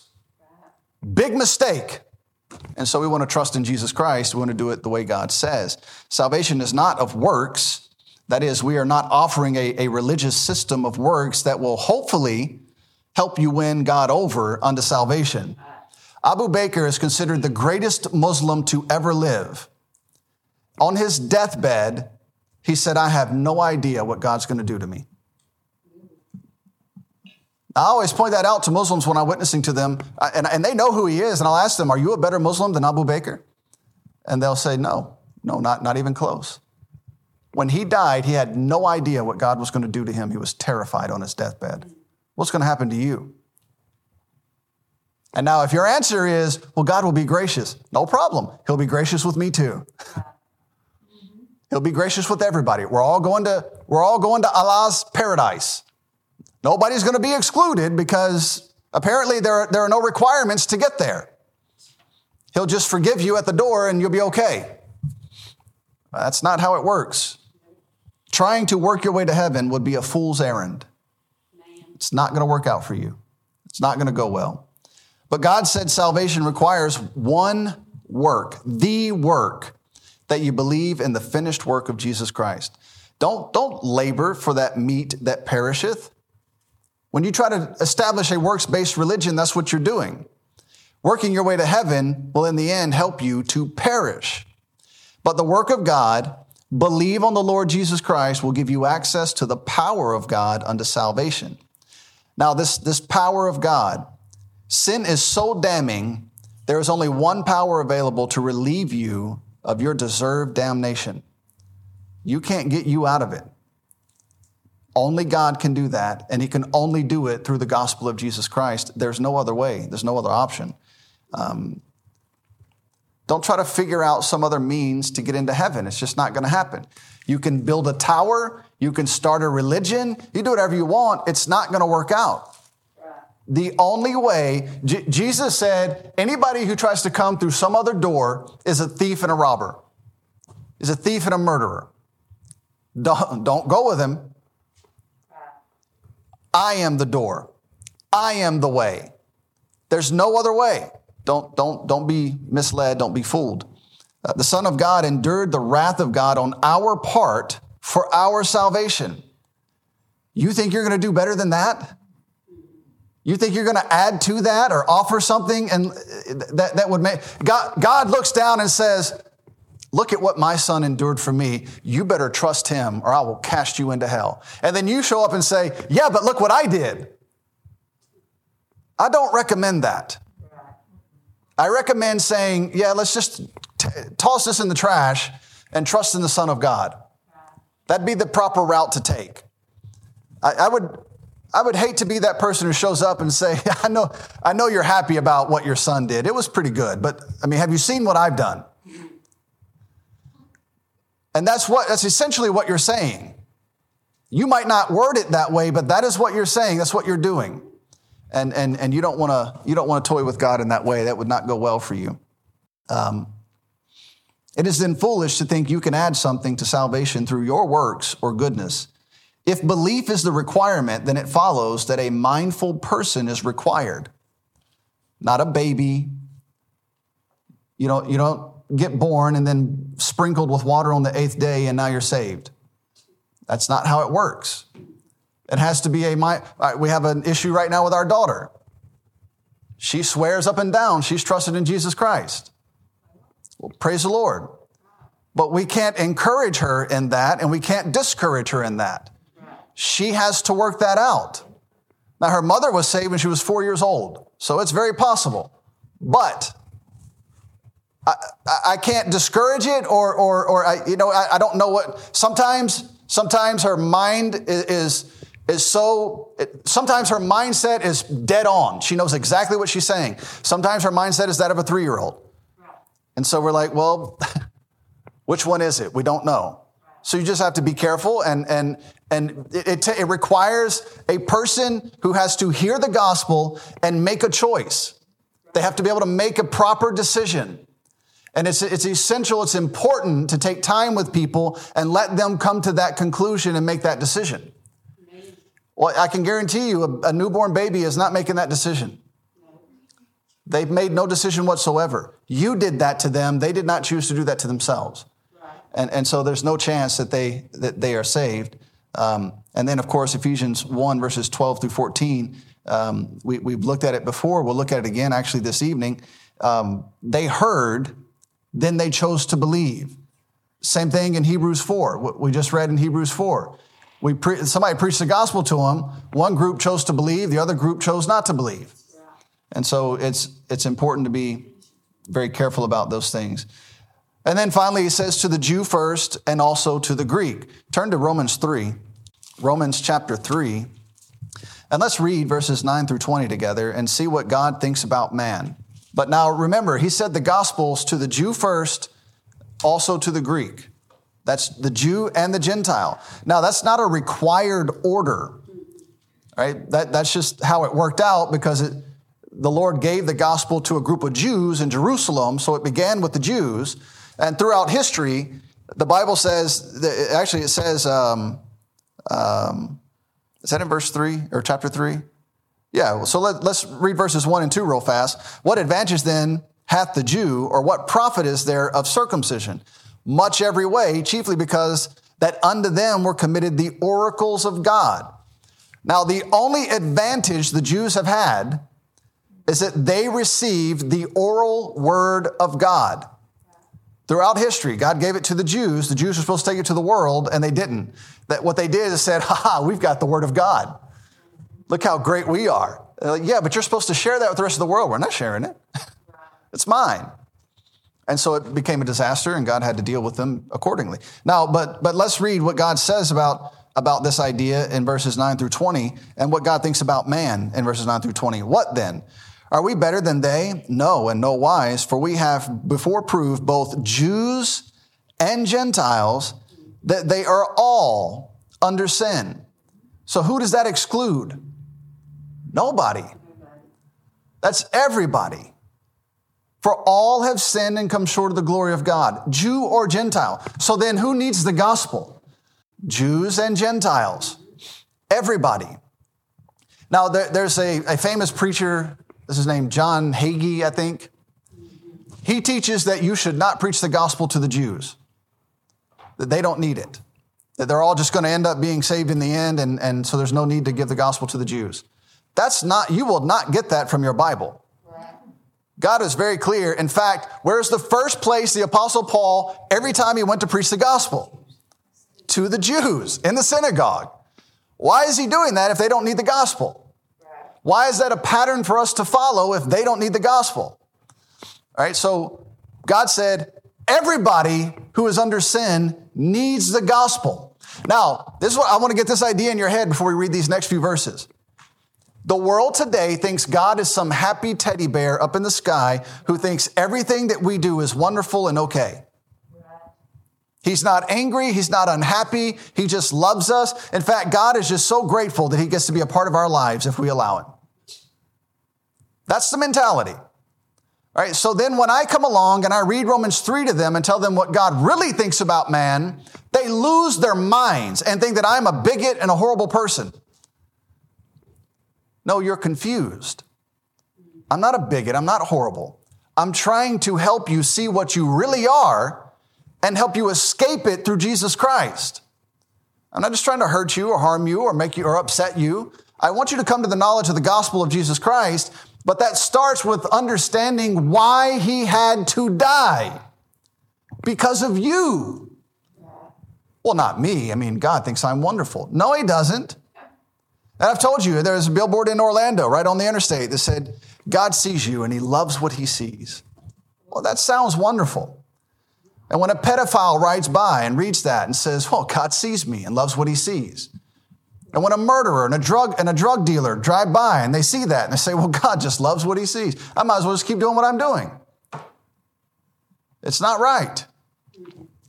Big mistake. And so we want to trust in Jesus Christ. We want to do it the way God says. Salvation is not of works. That is, we are not offering a, a religious system of works that will hopefully help you win God over unto salvation. Abu Bakr is considered the greatest Muslim to ever live. On his deathbed, he said, I have no idea what God's going to do to me. I always point that out to Muslims when I'm witnessing to them, uh, and, and they know who he is, and I'll ask them, Are you a better Muslim than Abu Bakr? And they'll say, No, no, not, not even close. When he died, he had no idea what God was going to do to him. He was terrified on his deathbed. What's going to happen to you? And now, if your answer is, Well, God will be gracious, no problem. He'll be gracious with me too. He'll be gracious with everybody. We're all going to, we're all going to Allah's paradise. Nobody's going to be excluded because Apparently, there are, there are no requirements to get there. He'll just forgive you at the door and you'll be okay. That's not how it works. Trying to work your way to heaven would be a fool's errand. It's not going to work out for you, it's not going to go well. But God said salvation requires one work, the work that you believe in the finished work of Jesus Christ. Don't, don't labor for that meat that perisheth. When you try to establish a works based religion, that's what you're doing. Working your way to heaven will, in the end, help you to perish. But the work of God, believe on the Lord Jesus Christ, will give you access to the power of God unto salvation. Now, this, this power of God, sin is so damning, there is only one power available to relieve you of your deserved damnation. You can't get you out of it. Only God can do that, and He can only do it through the gospel of Jesus Christ. There's no other way, there's no other option. Um, don't try to figure out some other means to get into heaven. It's just not going to happen. You can build a tower, you can start a religion, you do whatever you want. It's not going to work out. The only way, J- Jesus said, anybody who tries to come through some other door is a thief and a robber, is a thief and a murderer. Don't, don't go with him. I am the door. I am the way. There's no other way. Don't, don't, don't be misled. Don't be fooled. Uh, the Son of God endured the wrath of God on our part for our salvation. You think you're going to do better than that? You think you're going to add to that or offer something and uh, that, that would make God, God looks down and says, Look at what my son endured for me. You better trust him or I will cast you into hell. And then you show up and say, Yeah, but look what I did. I don't recommend that. I recommend saying, Yeah, let's just t- toss this in the trash and trust in the Son of God. That'd be the proper route to take. I, I would. I would hate to be that person who shows up and say, I know, I know you're happy about what your son did. It was pretty good, but I mean, have you seen what I've done? And that's what, that's essentially what you're saying. You might not word it that way, but that is what you're saying. That's what you're doing. And, and, and you don't want to, you don't want to toy with God in that way. That would not go well for you. Um, it is then foolish to think you can add something to salvation through your works or goodness. If belief is the requirement, then it follows that a mindful person is required, not a baby. You don't, you don't get born and then sprinkled with water on the eighth day and now you're saved. That's not how it works. It has to be a, my, we have an issue right now with our daughter. She swears up and down she's trusted in Jesus Christ. Well, praise the Lord. But we can't encourage her in that and we can't discourage her in that. She has to work that out. Now, her mother was saved when she was four years old, so it's very possible. But I, I can't discourage it or, or, or I, you know, I, I don't know what, sometimes, sometimes her mind is, is, is so, it, sometimes her mindset is dead on. She knows exactly what she's saying. Sometimes her mindset is that of a three year old. And so we're like, well, which one is it? We don't know. So you just have to be careful and, and, and it, it, it requires a person who has to hear the gospel and make a choice. They have to be able to make a proper decision. And it's, it's essential, it's important to take time with people and let them come to that conclusion and make that decision. Well, I can guarantee you a, a newborn baby is not making that decision. They've made no decision whatsoever. You did that to them. They did not choose to do that to themselves. And, and so there's no chance that they, that they are saved. Um, and then, of course, Ephesians 1, verses 12 through 14, um, we, we've looked at it before. We'll look at it again actually this evening. Um, they heard then they chose to believe. Same thing in Hebrews 4, what we just read in Hebrews 4. We pre- somebody preached the gospel to them. One group chose to believe, the other group chose not to believe. And so it's, it's important to be very careful about those things. And then finally, he says to the Jew first and also to the Greek. Turn to Romans 3, Romans chapter 3, and let's read verses 9 through 20 together and see what God thinks about man. But now remember, he said the Gospels to the Jew first, also to the Greek. That's the Jew and the Gentile. Now, that's not a required order. right? That, that's just how it worked out because it, the Lord gave the gospel to a group of Jews in Jerusalem, so it began with the Jews. And throughout history, the Bible says, that, actually, it says, um, um, is that in verse 3 or chapter 3? Yeah, so let, us read verses 1 and 2 real fast. What advantage then hath the Jew, or what profit is there of circumcision? Much every way, chiefly because that unto them were committed the oracles of God. Now, the only advantage the Jews have had is that they received the oral word of God. Throughout history, God gave it to the Jews. The Jews were supposed to take it to the world, and they didn't. That what they did is said, "Ha we've got the word of God. Look how great we are." Like, yeah, but you're supposed to share that with the rest of the world. We're not sharing it. it's mine. And so it became a disaster, and God had to deal with them accordingly. Now, but but let's read what God says about about this idea in verses 9 through 20 and what God thinks about man in verses 9 through 20. What then? Are we better than they? No, and no wise, for we have before proved both Jews and Gentiles that they are all under sin. So who does that exclude? Nobody. That's everybody. For all have sinned and come short of the glory of God, Jew or Gentile. So then who needs the gospel? Jews and Gentiles. Everybody. Now, there, there's a, a famous preacher, this is named John Hagee, I think. He teaches that you should not preach the gospel to the Jews, that they don't need it, that they're all just going to end up being saved in the end, and, and so there's no need to give the gospel to the Jews. That's not, you will not get that from your Bible. God is very clear. In fact, where's the first place the Apostle Paul, every time he went to preach the gospel? To the Jews in the synagogue. Why is he doing that if they don't need the gospel? Why is that a pattern for us to follow if they don't need the gospel? All right, so God said, everybody who is under sin needs the gospel. Now, this is what I want to get this idea in your head before we read these next few verses. The world today thinks God is some happy teddy bear up in the sky who thinks everything that we do is wonderful and okay. He's not angry. He's not unhappy. He just loves us. In fact, God is just so grateful that he gets to be a part of our lives if we allow it. That's the mentality. All right. So then when I come along and I read Romans 3 to them and tell them what God really thinks about man, they lose their minds and think that I'm a bigot and a horrible person. No, you're confused. I'm not a bigot. I'm not horrible. I'm trying to help you see what you really are and help you escape it through Jesus Christ. I'm not just trying to hurt you or harm you or make you or upset you. I want you to come to the knowledge of the gospel of Jesus Christ, but that starts with understanding why he had to die. Because of you. Well, not me. I mean, God thinks I'm wonderful. No, he doesn't. And I've told you, there's a billboard in Orlando, right on the interstate, that said, God sees you and he loves what he sees. Well, that sounds wonderful. And when a pedophile rides by and reads that and says, Well, God sees me and loves what he sees. And when a murderer and a drug and a drug dealer drive by and they see that and they say, Well, God just loves what he sees. I might as well just keep doing what I'm doing. It's not right.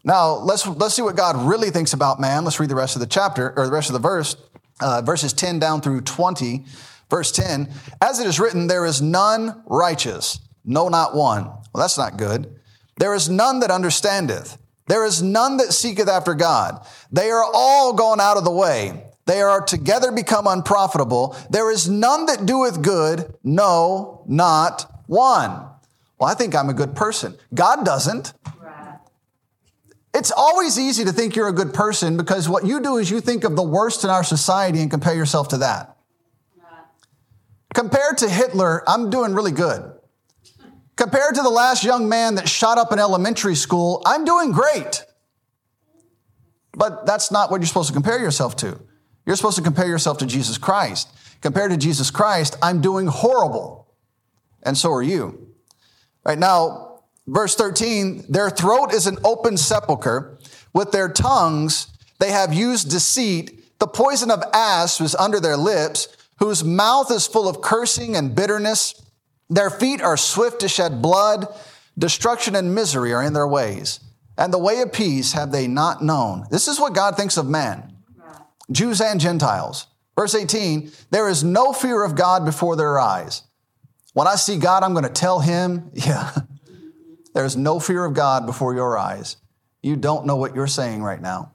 Now, let's, let's see what God really thinks about man. Let's read the rest of the chapter or the rest of the verse uh, verses 10 down through 20. Verse 10 As it is written, there is none righteous, no, not one. Well, that's not good. There is none that understandeth. There is none that seeketh after God. They are all gone out of the way. They are together become unprofitable. There is none that doeth good, no, not one. Well, I think I'm a good person. God doesn't. It's always easy to think you're a good person because what you do is you think of the worst in our society and compare yourself to that. Compared to Hitler, I'm doing really good. Compared to the last young man that shot up an elementary school, I'm doing great. But that's not what you're supposed to compare yourself to. You're supposed to compare yourself to Jesus Christ. Compared to Jesus Christ, I'm doing horrible. And so are you. Right now, Verse 13, their throat is an open sepulchre. With their tongues, they have used deceit. The poison of asps is under their lips, whose mouth is full of cursing and bitterness. Their feet are swift to shed blood. Destruction and misery are in their ways. And the way of peace have they not known. This is what God thinks of man, Jews and Gentiles. Verse 18, there is no fear of God before their eyes. When I see God, I'm going to tell him, yeah, there's no fear of God before your eyes. You don't know what you're saying right now.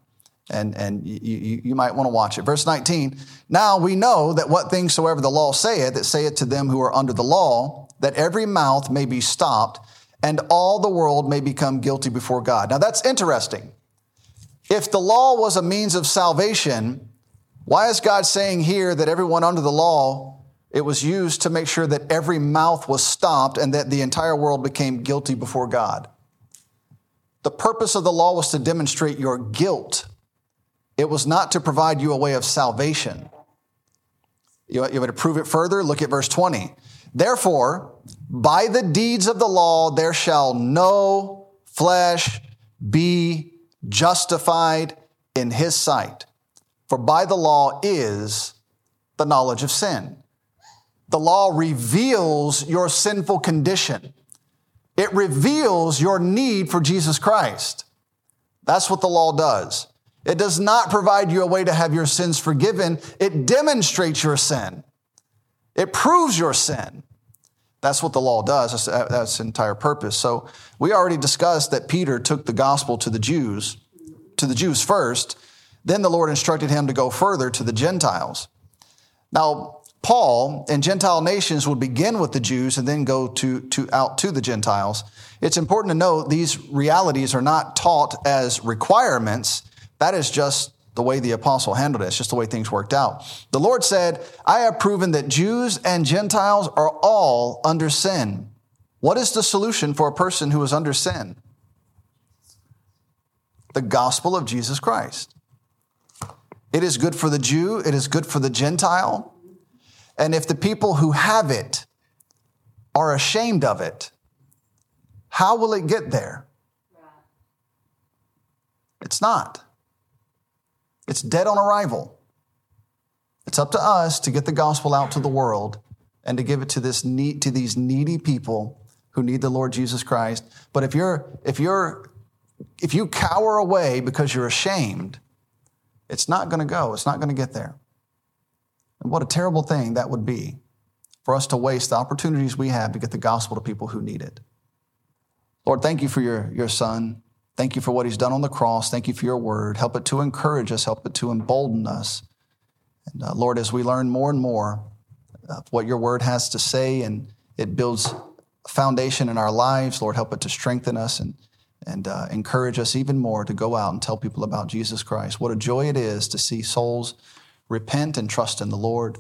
And, and you, you, you might want to watch it. Verse 19, now we know that what things soever the law saith, that saith to them who are under the law, that every mouth may be stopped and all the world may become guilty before God. Now that's interesting. If the law was a means of salvation, why is God saying here that everyone under the law, it was used to make sure that every mouth was stopped and that the entire world became guilty before God? The purpose of the law was to demonstrate your guilt. It was not to provide you a way of salvation. You want, want to prove it further? Look at verse 20. Therefore, by the deeds of the law, there shall no flesh be justified in his sight. For by the law is the knowledge of sin. The law reveals your sinful condition. It reveals your need for Jesus Christ. That's what the law does. It does not provide you a way to have your sins forgiven. It demonstrates your sin. It proves your sin. That's what the law does. That's, uh, that's its entire purpose. So we already discussed that Peter took the gospel to the Jews, to the Jews first. Then the Lord instructed him to go further to the Gentiles. Now, Paul and Gentile nations would begin with the Jews and then go to, to out to the Gentiles. It's important to note these realities are not taught as requirements. That is just the way the apostle handled it. It's just the way things worked out. The Lord said, I have proven that Jews and Gentiles are all under sin. What is the solution for a person who is under sin? The gospel of Jesus Christ. It is good for the Jew, it is good for the Gentile. And if the people who have it are ashamed of it, how will it get there? It's not. It's dead on arrival. It's up to us to get the gospel out to the world and to give it to this need, to these needy people who need the Lord Jesus Christ. But if you're if you're if you cower away because you're ashamed, it's not going to go. It's not going to get there. And what a terrible thing that would be for us to waste the opportunities we have to get the gospel to people who need it. Lord, thank you for your, your son. Thank you for what he's done on the cross. Thank you for your word. Help it to encourage us, help it to embolden us. And uh, Lord, as we learn more and more of what your word has to say and it builds a foundation in our lives, Lord, help it to strengthen us and, and uh, encourage us even more to go out and tell people about Jesus Christ. What a joy it is to see souls repent and trust in the Lord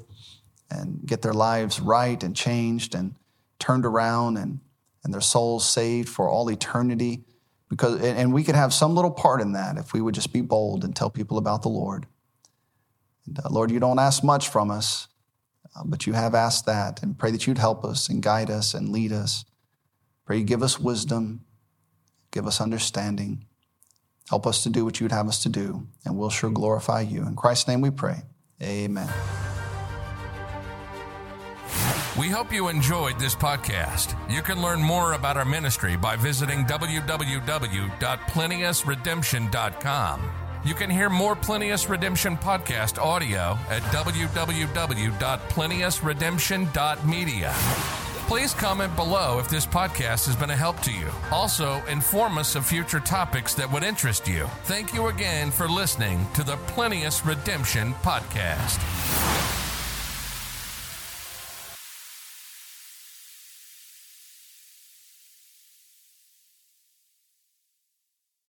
and get their lives right and changed and turned around and, and their souls saved for all eternity. Because and we could have some little part in that if we would just be bold and tell people about the lord. And, uh, lord you don't ask much from us uh, but you have asked that and pray that you'd help us and guide us and lead us. Pray you give us wisdom give us understanding. Help us to do what you'd have us to do and we'll sure glorify you. In christ's name we pray amen We hope you enjoyed this podcast. You can learn more about our ministry by visiting www.plenteousredemption.com. You can hear more Plenteous Redemption podcast audio at www.plenteousredemption.media. Please comment below if this podcast has been a help to you. Also, inform us of future topics that would interest you. Thank you again for listening to the Plenteous Redemption podcast.